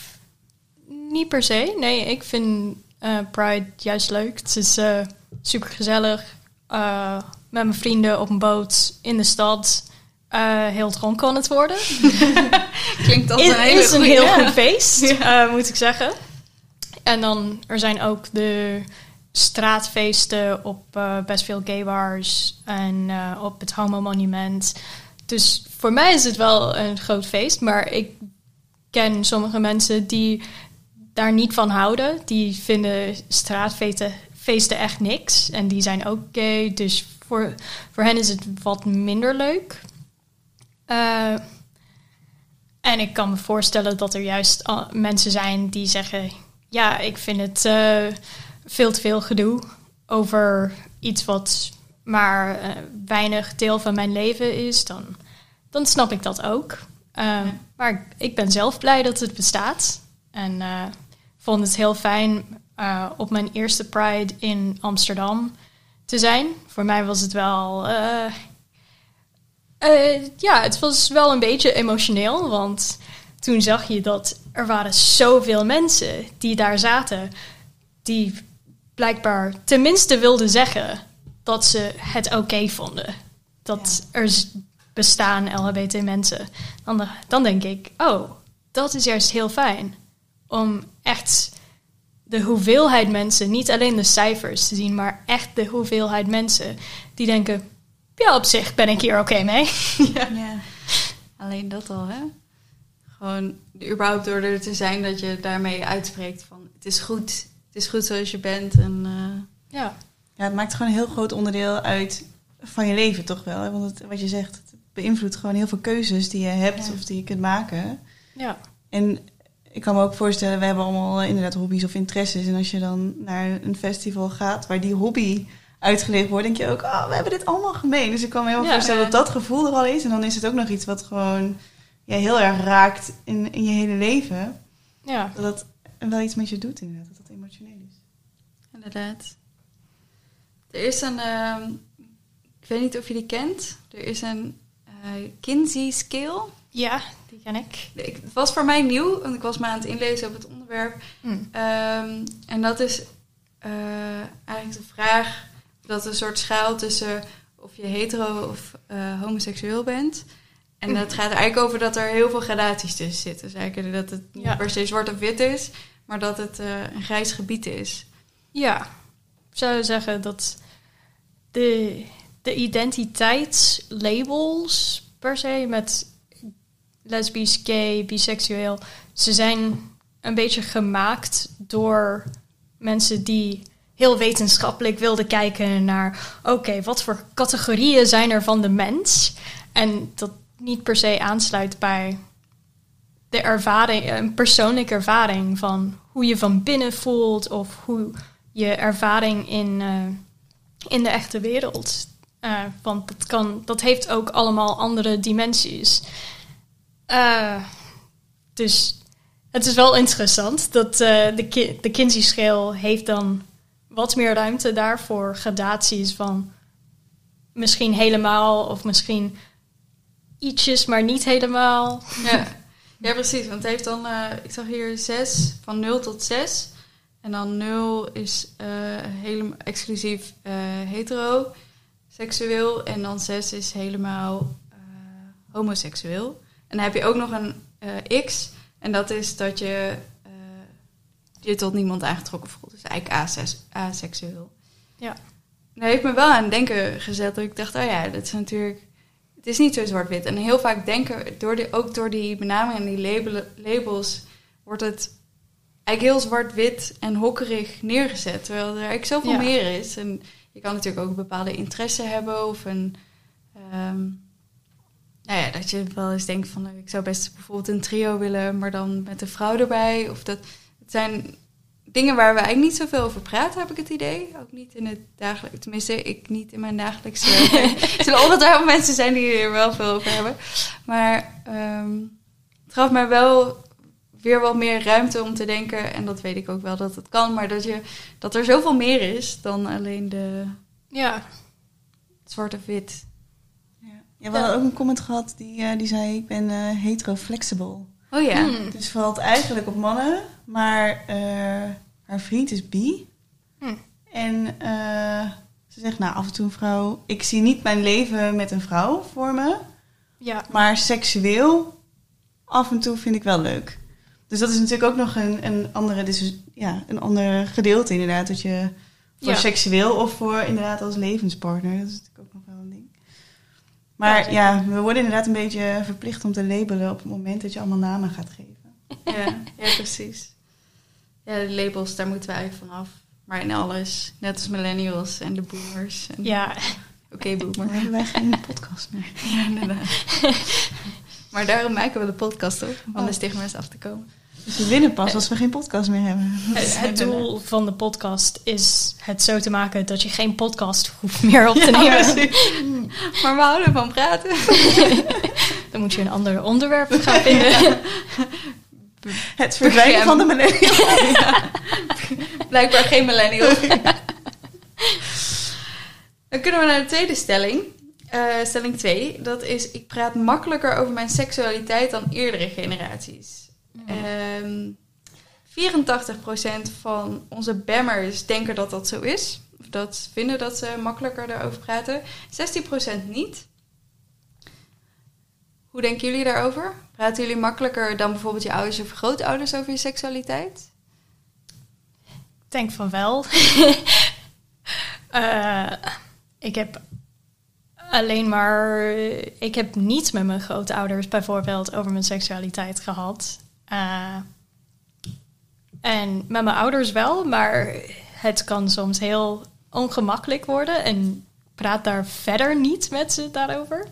niet per se. Nee, ik vind Pride juist leuk. Het is super gezellig. met mijn vrienden op een boot in de stad. Eh, heel dronken kan het worden. Klinkt als Het een hele is een heel goed feest, eh, moet ik zeggen. En dan, er zijn ook de straatfeesten op eh, best veel gay bars en op het Homo Monument. Dus voor mij is het wel een groot feest, maar ik ken sommige mensen die daar niet van houden. Die vinden straatfeesten feesten echt niks en die zijn ook gay, dus voor, voor hen is het wat minder leuk. Eh, en ik kan me voorstellen dat er juist mensen zijn die zeggen: Ja, ik vind het eh, veel te veel gedoe over iets wat maar eh, weinig deel van mijn leven is. Dan, dan snap ik dat ook. Eh, Maar ik- ben zelf blij dat het bestaat. En vond het heel fijn op mijn eerste Pride in Amsterdam te zijn. Voor mij was het wel. Eh, ja, het was wel een beetje emotioneel, want toen zag je dat er waren zoveel mensen die daar zaten, die blijkbaar tenminste wilden zeggen dat ze het oké vonden. Dat er bestaan LHBT mensen. Dan, dan denk ik, oh, dat is juist heel fijn. Om echt de hoeveelheid mensen, niet alleen de cijfers te zien, maar echt de hoeveelheid mensen die denken, ja, op zich ben ik hier oké mee. Ja. Alleen dat al, hè? Gewoon überhaupt door er te zijn dat je daarmee uitspreekt van het is goed. Het is goed zoals je bent. En, eh, Ja, ja, het maakt gewoon een heel groot onderdeel uit van je leven toch wel. Hè? Want het, wat je zegt, het beïnvloedt gewoon heel veel keuzes die je hebt Ja. of die je kunt maken. ja. En ik kan me ook voorstellen, we hebben allemaal eh, inderdaad hobby's of interesses. En als je dan naar een festival gaat waar die hobby uitgeleefd wordt, denk je ook, oh, we hebben dit allemaal gemeen. Dus ik kan me heel Ja. voorstellen dat dat gevoel er al is. En dan is het ook nog iets wat gewoon ja, heel erg raakt in, in je hele leven. ja. Dat dat wel iets met je doet inderdaad, dat dat emotioneel is. inderdaad. Er is een, ehm, ik weet niet of je die kent. Er is een eh, Kinsey scale. Ja, die ken ik. Ik, het was voor mij nieuw, want ik was me aan het inlezen op het onderwerp. Hm. Ehm, en dat is eh, eigenlijk de vraag dat een soort schaal tussen of je hetero of eh, homoseksueel bent. En dat gaat eigenlijk over dat er heel veel gradaties tussen zitten. Dus eigenlijk dat het niet Ja. per se zwart of wit is, maar dat het eh, een grijs gebied is. Ja, ik zou zeggen dat de, de identiteitslabels per se met lesbisch, gay, biseksueel. Ze zijn een beetje gemaakt door mensen die heel wetenschappelijk wilden kijken naar... oké, wat voor categorieën zijn er van de mens? En dat niet per se aansluit bij de ervaring, een persoonlijke ervaring van hoe je van binnen voelt of hoe je ervaring in, eh, in de echte wereld. Uh, want dat, kan, dat heeft ook allemaal andere dimensies. Uh, dus het is wel interessant dat de, ki de Kinsey-schil heeft dan wat meer ruimte daarvoor gradaties van misschien helemaal of misschien ietsjes, maar niet helemaal. Ja, ja precies. Want het heeft dan, uh, ik zag hier zes, van 0 tot 6. En dan 0 is uh, helemaal exclusief uh, hetero, seksueel. En dan 6 is helemaal homoseksueel. En dan heb je ook nog een X. En dat is dat je je tot niemand aangetrokken voelt. Dus eigenlijk aseksueel. Ja. Dat heeft me wel aan het denken gezet. Dat ik dacht, oh ja, dat is natuurlijk het is niet zo zwart-wit. En heel vaak denken, door die, ook door die benamingen en die labels, wordt het eigenlijk heel zwart-wit en hokkerig neergezet. Terwijl er eigenlijk zoveel meer is. En je kan natuurlijk ook een bepaalde interesse hebben of een. Um, nou ja, dat je wel eens denkt van ik zou best bijvoorbeeld een trio willen, maar dan met een vrouw erbij. Of dat zijn dingen waar we eigenlijk niet zoveel over praten, heb ik het idee. Ook niet in het dagelijks, tenminste, ik niet in mijn dagelijkse. er zullen ongetwijfeld mensen zijn die er wel veel over hebben. Maar um, het gaf mij wel weer wat meer ruimte om te denken. En dat weet ik ook wel dat het kan. Maar dat, je, dat er zoveel meer is dan alleen de ja. zwarte wit. Ja. ja we hadden ook een comment gehad die, uh, die zei: Ik ben uh, hetero-flexible. Oh ja. Hmm. Dus valt eigenlijk op mannen, maar uh, haar vriend is bi. Hmm. En uh, ze zegt, nou, af en toe een vrouw... Ik zie niet mijn leven met een vrouw voor me. Ja. Maar seksueel, af en toe vind ik wel leuk. Dus dat is natuurlijk ook nog een, een, andere, dus, ja, een ander gedeelte inderdaad. Dat je voor ja. seksueel of voor inderdaad als levenspartner. Dat is natuurlijk ook nog. Maar ja, we worden inderdaad een beetje verplicht om te labelen op het moment dat je allemaal namen gaat geven. Ja, ja precies. Ja, de labels, daar moeten we eigenlijk vanaf. Maar in alles, net als millennials en de boomers. En ja. Oké, okay, boomer. Dan hebben wij geen podcast meer. Ja, inderdaad. maar daarom maken we de podcast op, om oh. de stigma's af te komen. Dus we winnen pas als we geen podcast meer hebben. Het, het doel van de podcast is het zo te maken dat je geen podcast hoeft meer op te nemen. Ja, maar we houden van praten. Dan moet je een ander onderwerp gaan vinden. Het verdwijnen van de millennial. Ja. Blijkbaar geen millennial. Dan kunnen we naar de tweede stelling. Uh, stelling 2. Dat is, ik praat makkelijker over mijn seksualiteit dan eerdere generaties. Um, 84% van onze bammers denken dat dat zo is. Of dat vinden dat ze makkelijker daarover praten. 16% niet. Hoe denken jullie daarover? Praten jullie makkelijker dan bijvoorbeeld je ouders of grootouders over je seksualiteit? Ik denk van wel. uh, ik heb alleen maar. Ik heb niet met mijn grootouders bijvoorbeeld over mijn seksualiteit gehad. Uh, en met mijn ouders wel, maar het kan soms heel ongemakkelijk worden en praat daar verder niet met ze daarover.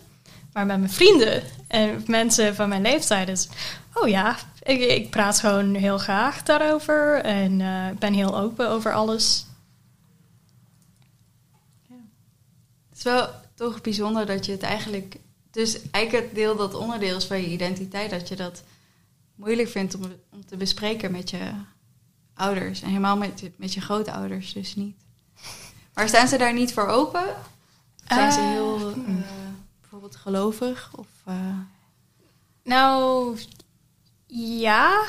Maar met mijn vrienden en mensen van mijn leeftijd is, oh ja, ik, praat gewoon heel graag daarover en uh, ben heel open over alles. Ja. Het is wel toch bijzonder dat je het eigenlijk, dus eigenlijk het deel dat onderdeel is van je identiteit, dat je dat moeilijk vindt om, om te bespreken met je ouders. En helemaal met, met je grootouders dus niet. Maar staan ze daar niet voor open? Zijn ze heel uh, bijvoorbeeld gelovig? Of, uh... Nou, ja.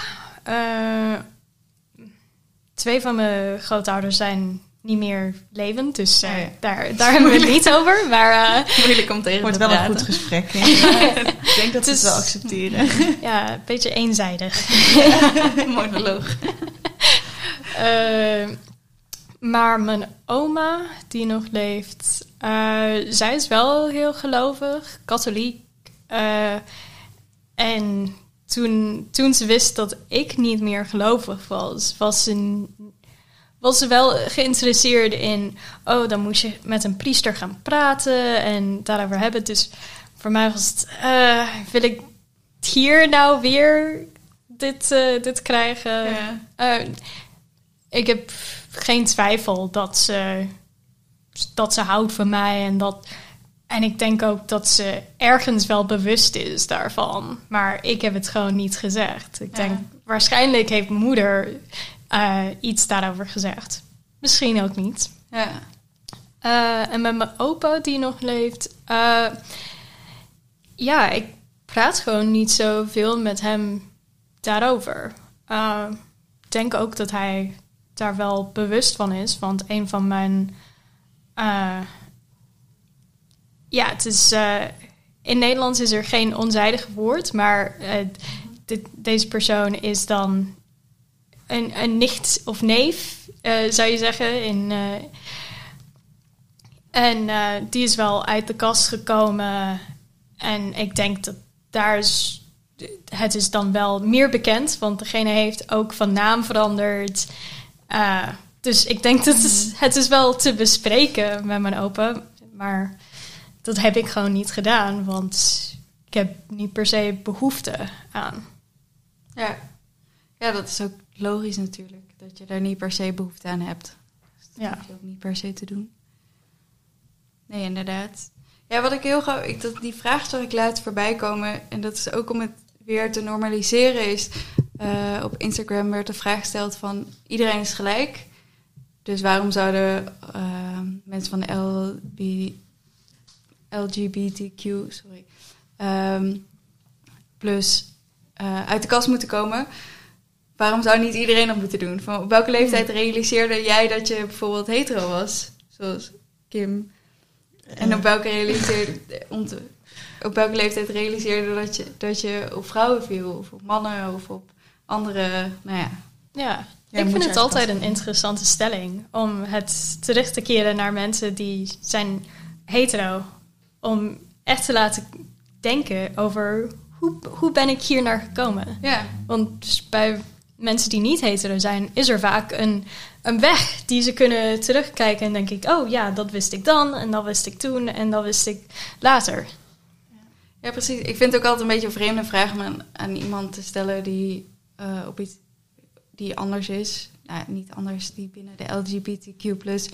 Twee van mijn grootouders zijn niet meer levend, dus oh ja. daar, daar hebben we het niet over. Maar, Moeilijk om tegen Wordt te wel praten. een goed gesprek. ik denk dat ze het wel accepteren. ja, een beetje eenzijdig. Monoloog. Uh, maar mijn oma, die nog leeft, uh, zij is wel heel gelovig, katholiek. Eh, en toen, toen ze wist dat ik niet meer gelovig was, was ze, was ze wel geïnteresseerd in... oh, dan moest je met een priester gaan praten en daarover hebben. Dus voor mij was het... eh, wil ik hier nou weer dit, eh, dit krijgen? Ja. Eh, ik heb geen twijfel dat ze, dat ze houdt van mij en dat... En ik denk ook dat ze ergens wel bewust is daarvan. Maar ik heb het gewoon niet gezegd. Ik Ja. denk, waarschijnlijk heeft mijn moeder eh, iets daarover gezegd. Misschien ook niet. Ja. Eh, en met mijn opa die nog leeft. eh, ja, ik praat gewoon niet zoveel met hem daarover. Ik denk ook dat hij daar wel bewust van is. Want een van mijn. ja, het is. in Nederlands is er geen onzijdig woord. Maar dit, deze persoon is dan. Een, een nicht of neef, eh, zou je zeggen. In, eh, en eh, die is wel uit de kast gekomen. En ik denk dat daar is. Het is dan wel meer bekend, want degene heeft ook van naam veranderd. Dus ik denk dat het, het is wel te bespreken met mijn opa. Maar dat heb ik gewoon niet gedaan, want ik heb niet per se behoefte aan. Ja. ja, dat is ook logisch natuurlijk. Dat je daar niet per se behoefte aan hebt. Dus dat Ja. hoef je ook niet per se te doen. Nee, inderdaad. Ja, wat ik heel gauw... Ik, dat, die vraag zag ik laatst voorbij komen. En dat is ook om het weer te normaliseren. Is, eh, op Instagram werd de vraag gesteld van... Iedereen is gelijk. Dus waarom zouden eh, mensen van de LB, LGBTQ... Sorry. ehm, plus eh, uit de kast moeten komen. Waarom zou niet iedereen dat moeten doen? Van op welke leeftijd realiseerde jij dat je bijvoorbeeld hetero was? Zoals Kim. En op welke, realiseerde, op welke leeftijd realiseerde dat je, dat je op vrouwen viel? Of op mannen of op andere... Nou ja, Ja, Ja, ik vind het altijd een interessante stelling om het terug te keren naar mensen die zijn hetero. Om echt te laten denken over hoe, hoe ben ik hier naar gekomen. ja, Want dus bij mensen die niet hetero zijn, is er vaak een, een weg die ze kunnen terugkijken en denk ik, oh ja, dat wist ik dan en dat wist ik toen en dat wist ik later. ja, precies. Ik vind het ook altijd een beetje een vreemde vraag om aan, iemand te stellen die eh, op iets die anders is. Nou, niet anders, die binnen de LGBTQ plus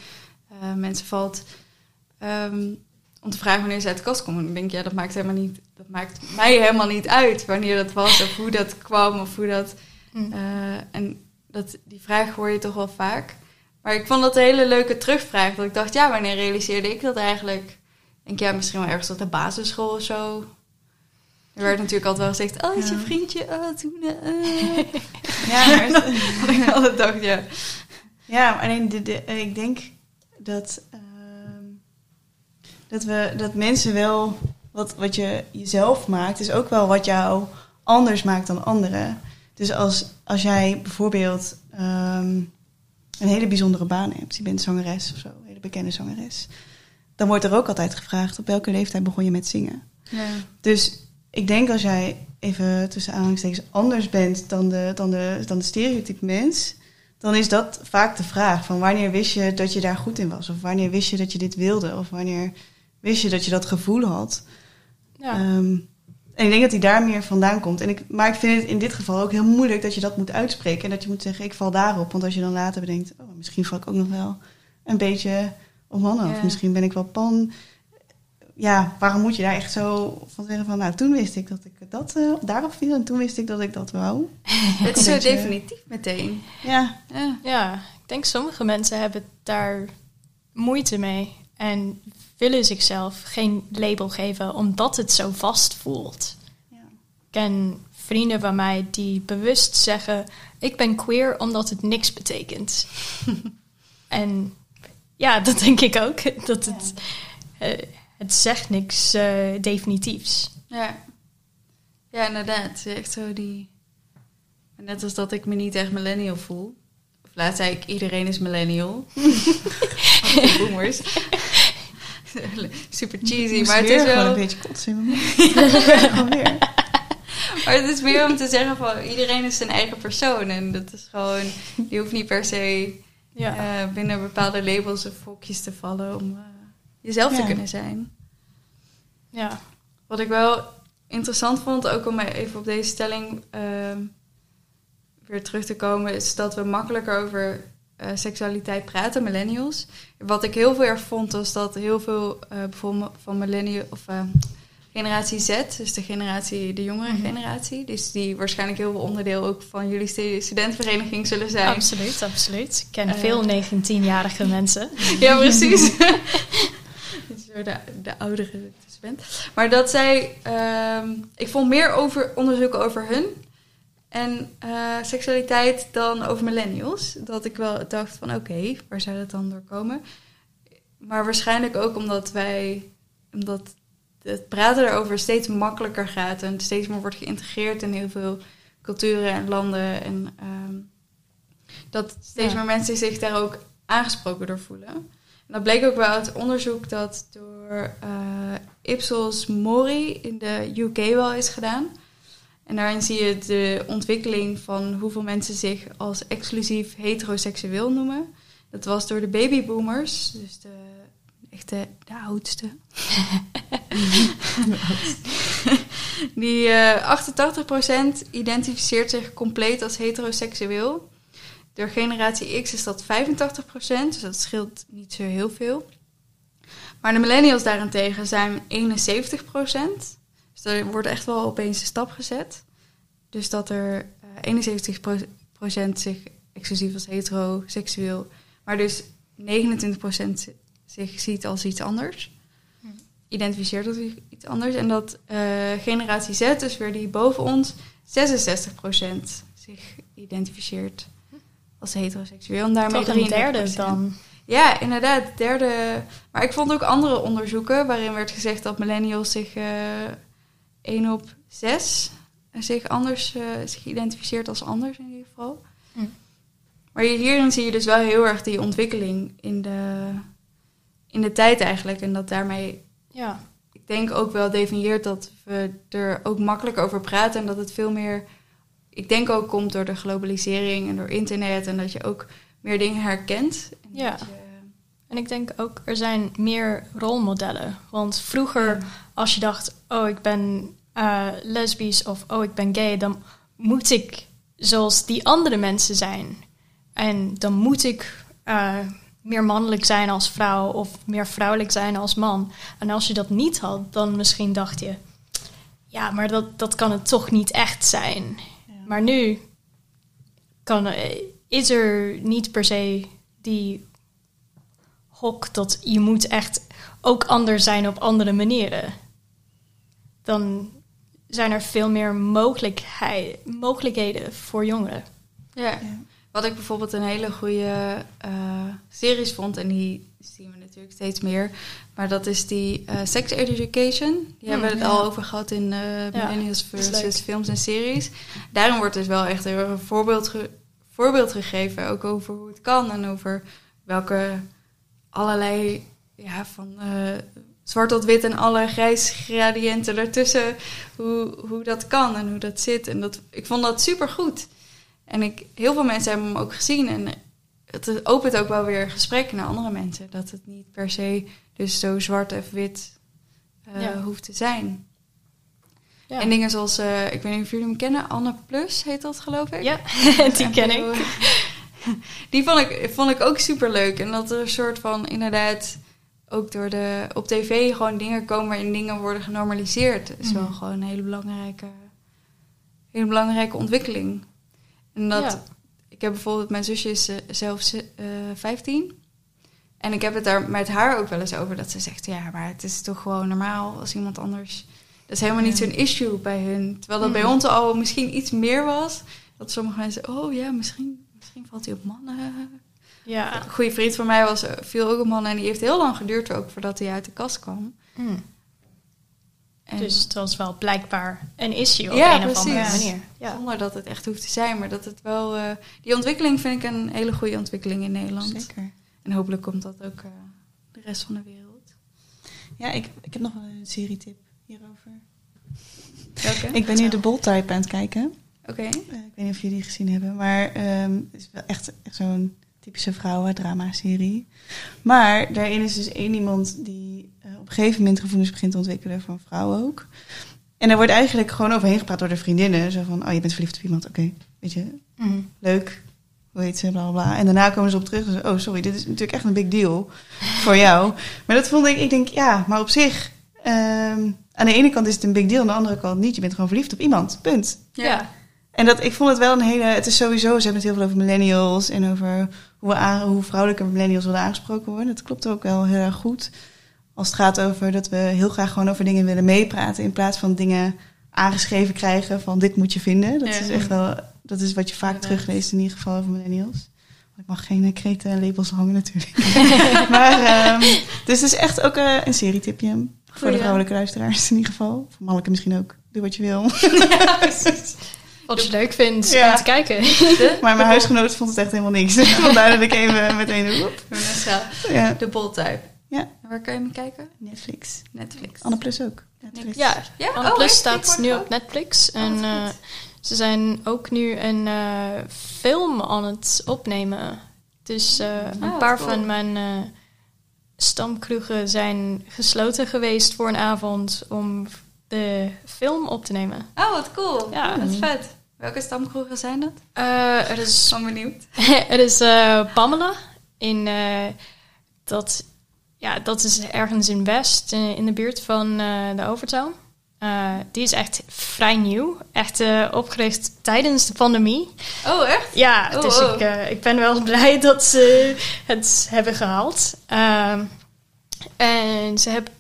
eh, mensen valt. Ehm, om te vragen wanneer ze uit de kast komen. Ik denk, ja, dat maakt helemaal niet. Dat maakt mij helemaal niet uit wanneer dat was of hoe dat kwam of hoe dat. Hm. eh, en dat, die vraag hoor je toch wel vaak. Maar ik vond dat een hele leuke terugvraag. Dat ik dacht, ja, wanneer realiseerde ik dat eigenlijk? Ik ja, misschien wel ergens op de basisschool of zo. Er werd natuurlijk altijd wel gezegd, oh, is je vriendje? Oh, toen... eh. Ja, maar Dat ik altijd dacht, ja. Ja, alleen de, de, eh, ik denk dat, ehm, dat, we, dat mensen wel, wat, wat je jezelf maakt, is ook wel wat jou anders maakt dan anderen. Dus als, als jij bijvoorbeeld ehm, een hele bijzondere baan hebt, je bent zangeres of zo, een hele bekende zangeres, dan wordt er ook altijd gevraagd op welke leeftijd begon je met zingen. ja. Dus ik denk als jij even tussen aanhalingstekens anders bent dan de, dan de, dan de stereotype mens, dan is dat vaak de vraag van wanneer wist je dat je daar goed in was? Of wanneer wist je dat je dit wilde? Of wanneer wist je dat je dat gevoel had? Ja. Ehm, en ik denk dat hij daar meer vandaan komt. En ik, maar ik vind het in dit geval ook heel moeilijk dat je dat moet uitspreken. En dat je moet zeggen, ik val daarop. Want als je dan later bedenkt, oh, misschien val ik ook nog wel een beetje op mannen. Ja. Of misschien ben ik wel pan. Ja, waarom moet je daar echt zo van zeggen van... Nou, toen wist ik dat ik dat eh, daarop viel. En toen wist ik dat ik dat wou. Het is zo beetje- definitief meteen. Ja, Ja. Ja, ik denk sommige mensen hebben daar moeite mee en willen zichzelf geen label geven omdat het zo vast voelt. ja. Ik ken vrienden van mij die bewust zeggen: Ik ben queer omdat het niks betekent. en ja, dat denk ik ook. Dat het, eh, het zegt niks eh, definitiefs. Ja. Ja, inderdaad. Echt zo die... Net als dat ik me niet echt millennial voel. Of laatst zei ik, iedereen is millennial. Boomers. super cheesy. Maar het is wel... een beetje kotsen. Gewoon weer. Maar het is meer om te zeggen van iedereen is zijn eigen persoon. En dat is gewoon, je hoeft niet per se Ja. eh, binnen bepaalde labels of hokjes te vallen om eh, jezelf te kunnen zijn. ja. Wat ik wel interessant vond, ook om even op deze stelling ehm, weer terug te komen, is dat we makkelijker over eh, seksualiteit praten, millennials. Wat ik heel veel erg vond, was dat heel veel eh, bijvoorbeeld van millennial of eh, generatie Z, dus de generatie, de jongere Mhm. generatie, dus die waarschijnlijk heel veel onderdeel ook van jullie stu- studentenvereniging zullen zijn. Absoluut, absoluut. Ik ken Eh. veel 19-jarige mensen. Ja, precies. Weer de, de oudere dus bent. Maar dat zij... ehm, ik vond meer over, onderzoeken over hun en eh, seksualiteit dan over millennials. Dat ik wel dacht van oké, waar zou dat dan door komen? Maar waarschijnlijk ook omdat wij... Omdat het praten erover steeds makkelijker gaat en steeds meer wordt geïntegreerd in heel veel culturen en landen. En ehm, dat steeds Ja. meer mensen zich daar ook aangesproken door voelen. En dat bleek ook wel uit onderzoek dat door eh, Ipsos Mori in de UK wel is gedaan. En daarin zie je de ontwikkeling van hoeveel mensen zich als exclusief heteroseksueel noemen. Dat was door de babyboomers, dus de, echt de, de oudste. Die eh 88% identificeert zich compleet als heteroseksueel. Door generatie X is dat 85%, dus dat scheelt niet zo heel veel. Maar de millennials daarentegen zijn 71%. Dus er wordt echt wel opeens een stap gezet. Dus dat er eh 71% zich exclusief als heteroseksueel, maar dus 29% zich ziet als iets anders. Hm. Identificeert als iets anders. En dat eh, generatie Z, dus weer die boven ons, 66% zich identificeert als heteroseksueel. En daarmee Toch een derde 33%. dan. Ja, inderdaad. Derde. Maar ik vond ook andere onderzoeken waarin werd gezegd dat millennials zich eh 1 op 6 zich anders eh, zich identificeert als anders in ieder geval. Hm. Maar hier- hierin zie je dus wel heel erg die ontwikkeling in de, in de tijd eigenlijk. En dat daarmee, Ja. ik denk ook wel definieert dat we er ook makkelijk over praten. En dat het veel meer, ik denk ook komt door de globalisering en door internet. En dat je ook meer dingen herkent. En Ja. dat je- En ik denk ook, er zijn meer rolmodellen. Want vroeger, als je dacht, oh, ik ben eh, lesbisch of oh, ik ben gay, dan moet ik zoals die andere mensen zijn. En dan moet ik eh, meer mannelijk zijn als vrouw of meer vrouwelijk zijn als man. En als je dat niet had, dan misschien dacht je, ja, maar dat, dat kan het toch niet echt zijn. Maar nu kan, eh, is er niet per se die hok dat je moet echt ook anders zijn op andere manieren. Dan zijn er veel meer mogelijkheid, mogelijkheden voor jongeren. Ja. Ja. Wat ik bijvoorbeeld een hele goede eh, series vond, en die zien we natuurlijk steeds meer, maar dat is die eh, Sex Education. Die hebben we het ja. al over gehad in eh Millennials versus films en series. Daarin wordt dus wel echt heel erg een voorbeeld, ge- voorbeeld gegeven, ook over hoe het kan en over welke allerlei, ja, van eh, zwart tot wit en alle grijsgradiënten ertussen, hoe, hoe dat kan en hoe dat zit. En dat, ik vond dat super goed. En ik, heel veel mensen hebben hem ook gezien. En het opent ook wel weer gesprekken naar andere mensen. Dat het niet per se dus zo zwart of wit eh, Ja. hoeft te zijn. Ja, En dingen zoals, eh, ik weet niet of jullie hem kennen, Anne Plus heet dat geloof ik. ja die ken ik. Die vond ik, vond ik ook super leuk. En dat er een soort van inderdaad ook door de op tv gewoon dingen komen waarin dingen worden genormaliseerd. Dat is wel Mhm. gewoon een hele belangrijke, hele belangrijke ontwikkeling. En dat, Ja. ik heb bijvoorbeeld, mijn zusje is eh, zelf eh 15. En ik heb het daar met haar ook wel eens over. Dat ze zegt, ja, maar het is toch gewoon normaal als iemand anders... Dat is helemaal niet zo'n issue bij hun. Terwijl dat bij Mhm. ons al misschien iets meer was. Dat sommige mensen, oh ja, misschien, misschien valt hij op mannen. Ja. Een goede vriend van mij was, viel ook op mannen. En die heeft heel lang geduurd ook voordat hij uit de kast kwam. Hm. En Dus het was wel blijkbaar een issue op Ja, een of andere manier. Ja. Zonder dat het echt hoeft te zijn. Maar dat het wel... eh, die ontwikkeling vind ik een hele goede ontwikkeling in Nederland. Zeker. En hopelijk komt dat ook eh, de rest van de wereld. Ja, ik, ik heb nog wel een serietip hierover. Welke? Ik ben nu de Bold Type aan het kijken. Oké. Eh, ik weet niet of jullie die gezien hebben, maar ehm, het is wel echt, echt zo'n typische vrouwendrama-serie. Maar daarin is dus één iemand die eh, op een gegeven moment gevoelens begint te ontwikkelen van vrouwen ook. En daar wordt eigenlijk gewoon overheen gepraat door de vriendinnen. Zo van, oh, je bent verliefd op iemand, oké, weet je, Mhm. leuk, hoe heet ze, bla bla bla. En daarna komen ze op terug en ze, oh sorry, dit is natuurlijk echt een big deal voor jou. Maar dat vond ik, ik denk, ja, maar op zich, ehm, aan de ene kant is het een big deal, aan de andere kant niet. Je bent gewoon verliefd op iemand, punt. Ja. En dat, ik vond het wel een hele. Het is sowieso. Ze hebben het heel veel over millennials. En over hoe, hoe vrouwelijke millennials willen aangesproken worden. Dat klopt ook wel heel erg goed. Als het gaat over dat we heel graag gewoon over dingen willen meepraten. In plaats van dingen aangeschreven krijgen van dit moet je vinden. Dat Ja. is echt wel. Dat is wat je vaak Inderdaad. terugleest in ieder geval over millennials. Ik mag geen eh, kreten en labels hangen natuurlijk. maar, ehm, dus het is echt ook eh, een serietipje. Voor Goeie. de vrouwelijke luisteraars in ieder geval. Voor mannelijke misschien ook. Doe wat je wil. Wat je leuk vindt Ja. om te kijken. Maar mijn huisgenoot vond het echt helemaal niks. Vandaar dat ik even meteen op. Vanessa, Ja. De Bold Type. Ja. En waar kan je hem kijken? Netflix. Netflix. Anne Plus ook. Netflix. Ja, Ja? Anne Oh, Plus staat nu op Netflix. Oh, En eh, ze zijn ook nu een eh, film aan het opnemen. Dus eh, een Ah, wat paar cool. van mijn eh stamkroegen zijn gesloten geweest voor een avond om de film op te nemen. Oh, wat cool. Ja. dat is vet. Welke stamkroegen zijn dat? Eh, er is Ben benieuwd. er is eh, Pamela in eh, dat ja dat is ergens in West in, in de buurt van eh, de Overtown. Eh, die is echt vrij nieuw, echt eh, opgericht tijdens de pandemie. Oh, echt? Ja, Oh, dus oh. Ik, ik ben wel blij dat ze het hebben gehaald. Ehm, en ze hebben,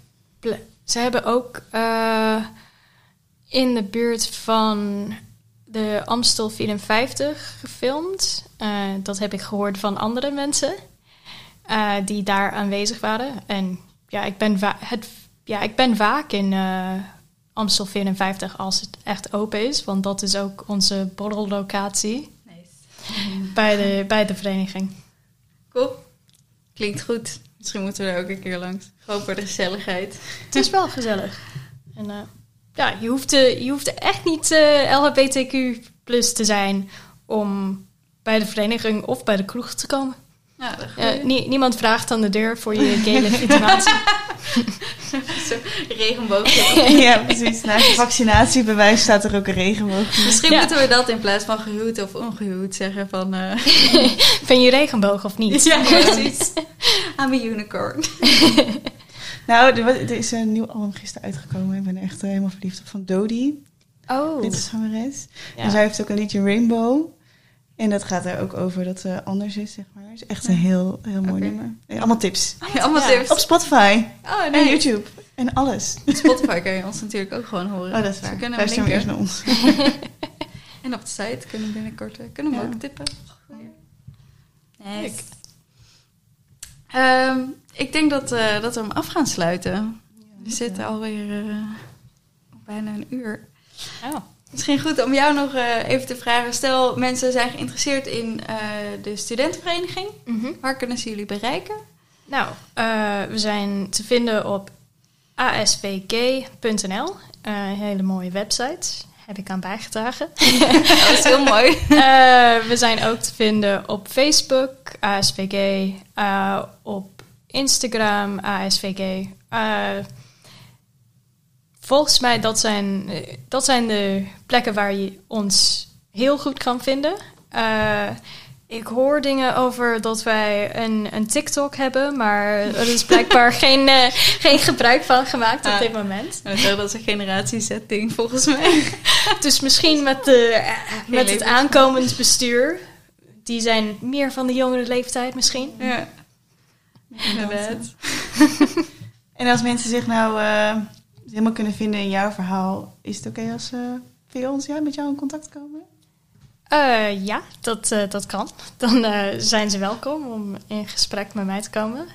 ze hebben ook eh, in de buurt van de Amstel 54 gefilmd. Eh, dat heb ik gehoord van andere mensen eh, die daar aanwezig waren. En ja, ik ben, het, ja, ik ben vaak in eh, Amstel 54 als het echt open is. Want dat is ook onze borrellocatie Nice. bij de, bij de vereniging. Cool. Klinkt goed. Misschien moeten we er ook een keer langs. Gewoon voor de gezelligheid. Het is wel gezellig. En ja, je hoeft, eh, je hoeft echt niet eh, LHBTQ plus te zijn om bij de vereniging of bij de kroeg te komen. Ja, nie- niemand vraagt aan de deur voor je gay legitimatie. Zo, regenboogje. ja, precies. Naast je vaccinatiebewijs staat er ook een regenboog. Misschien Ja. moeten we dat in plaats van gehuwd of ongehuwd zeggen van... eh Vind je regenboog of niet? ja, precies. I'm a unicorn. Nou, er, er is een nieuw album gisteren uitgekomen. Ik ben er echt eh, helemaal verliefd op. Van Dodie, Oh. dit is zangeres. Ja. En zij heeft ook een liedje Rainbow. En dat gaat er ook over dat ze anders is, zeg maar. Het is echt een heel, heel mooi Oké. nummer. Allemaal tips. Ja, allemaal Ja. tips. Op Spotify Oh, en nee. YouTube. En alles. Spotify kan je ons natuurlijk ook gewoon horen. Oh, dat is Dus we waar. kunnen hem Luister linken. eerst naar ons. En op de site kunnen we binnenkort eh, kunnen we hem Ja. ook tippen. Nice. Nice. Ehm, ik denk dat, eh, dat we hem af gaan sluiten. We zitten alweer eh, bijna een uur. Oh. Misschien goed om jou nog eh, even te vragen. Stel, mensen zijn geïnteresseerd in de studentenvereniging. Mhm. Waar kunnen ze jullie bereiken? Nou, we zijn te vinden op asvg.nl. Een hele mooie website. Heb ik aan bijgedragen. dat is heel mooi. Eh, we zijn ook te vinden op Facebook, ASVG, eh, op Instagram, ASVG. Eh, volgens mij, dat zijn, dat zijn de plekken waar je ons heel goed kan vinden. Ik hoor dingen over dat wij een, een TikTok hebben, maar er is blijkbaar geen, eh, geen gebruik van gemaakt op Ah. dit moment. En dat is een generatiesetting volgens mij. Dus misschien met, de, eh, met het aankomend bestuur. Die zijn meer van de jongere leeftijd misschien. Ja, inderdaad. En als mensen zich nou eh, helemaal kunnen vinden in jouw verhaal, is het oké als ze via ons ja, met jou in contact komen? Eh, ja, dat, eh, dat kan. Dan eh, zijn ze welkom om in gesprek met mij te komen.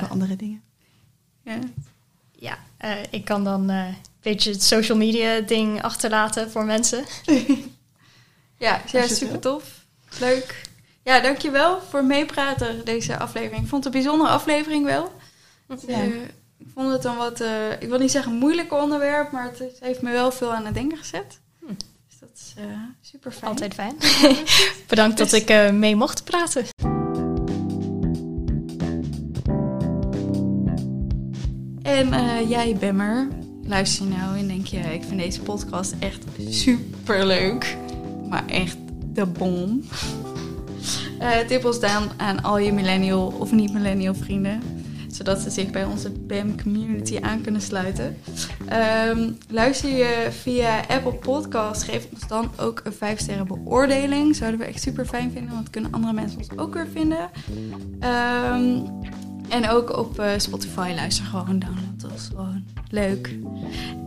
Of andere dingen. Ja. ja, ik kan dan een beetje het social media ding achterlaten voor mensen. Ja, ja super tof. Leuk. Ja, dankjewel voor meepraten deze aflevering. Ik vond het een bijzondere aflevering wel. Ja. Ik vond het een wat, ik wil niet zeggen moeilijk onderwerp, maar het heeft me wel veel aan het denken gezet. Dus is eh, super fijn. Altijd fijn. Bedankt dat ik eh, mee mocht praten. En eh, jij, Bemmer, luister je nou en denk je, ik vind deze podcast echt super leuk. Maar echt de bom. Tip ons dan aan al je millennial of niet-millennial vrienden. Zodat ze zich bij onze BAM community aan kunnen sluiten. Ehm, luister je via Apple Podcast, geef ons dan ook een 5 sterren beoordeling. Zouden we echt super fijn vinden, want kunnen andere mensen ons ook weer vinden. Ehm, en ook op eh, Spotify luister gewoon want dat is gewoon leuk.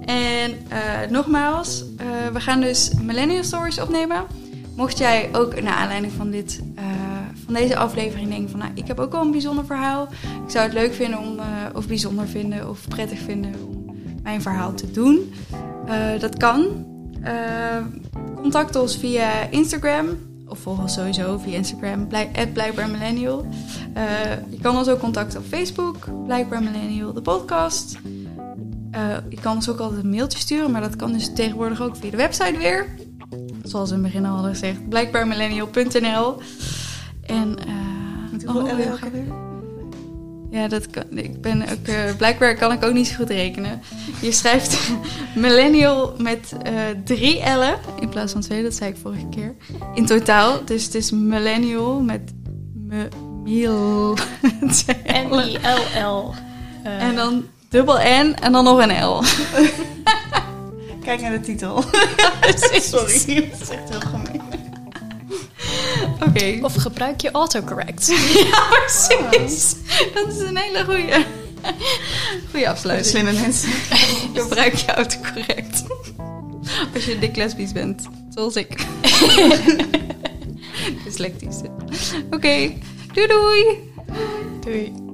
En eh, nogmaals, eh, we gaan dus Millennial Stories opnemen. Mocht jij ook naar aanleiding van, dit, van deze aflevering denken van... Nou, ik heb ook wel een bijzonder verhaal. Ik zou het leuk vinden om, eh, of bijzonder vinden of prettig vinden om mijn verhaal te doen. Eh, dat kan. Eh, contact ons via Instagram. Of volg ons sowieso via Instagram, blij- Blijkbaar Millennial. Je kan ons ook contacten op Facebook, Blijkbaar Millennial, de podcast. Je kan ons ook altijd een mailtje sturen, maar dat kan dus tegenwoordig ook via de website weer. Zoals in het begin al hadden gezegd, blijkbaarmillennial.nl. En eh, Met hoeveel oh, ook alweer? ja, dat kan, ik ben ook, eh, blijkbaar kan ik ook niet zo goed rekenen. Je schrijft millennial met eh, drie L'en in plaats van twee, dat zei ik vorige keer. In totaal, dus het is millennial met me, miel. N-I-L-L. Eh, En dan dubbel N en dan nog een L. Kijk naar de titel. Sorry, dat is echt heel gemeen. Oké. Of gebruik je autocorrect. Ja, precies. Dat is een hele goede. Goede afsluiting. Slimme mensen. Gebruik je autocorrect. Als je dik lesbisch bent, zoals ik. Dyslectisch. Oké, doei doei! Doei.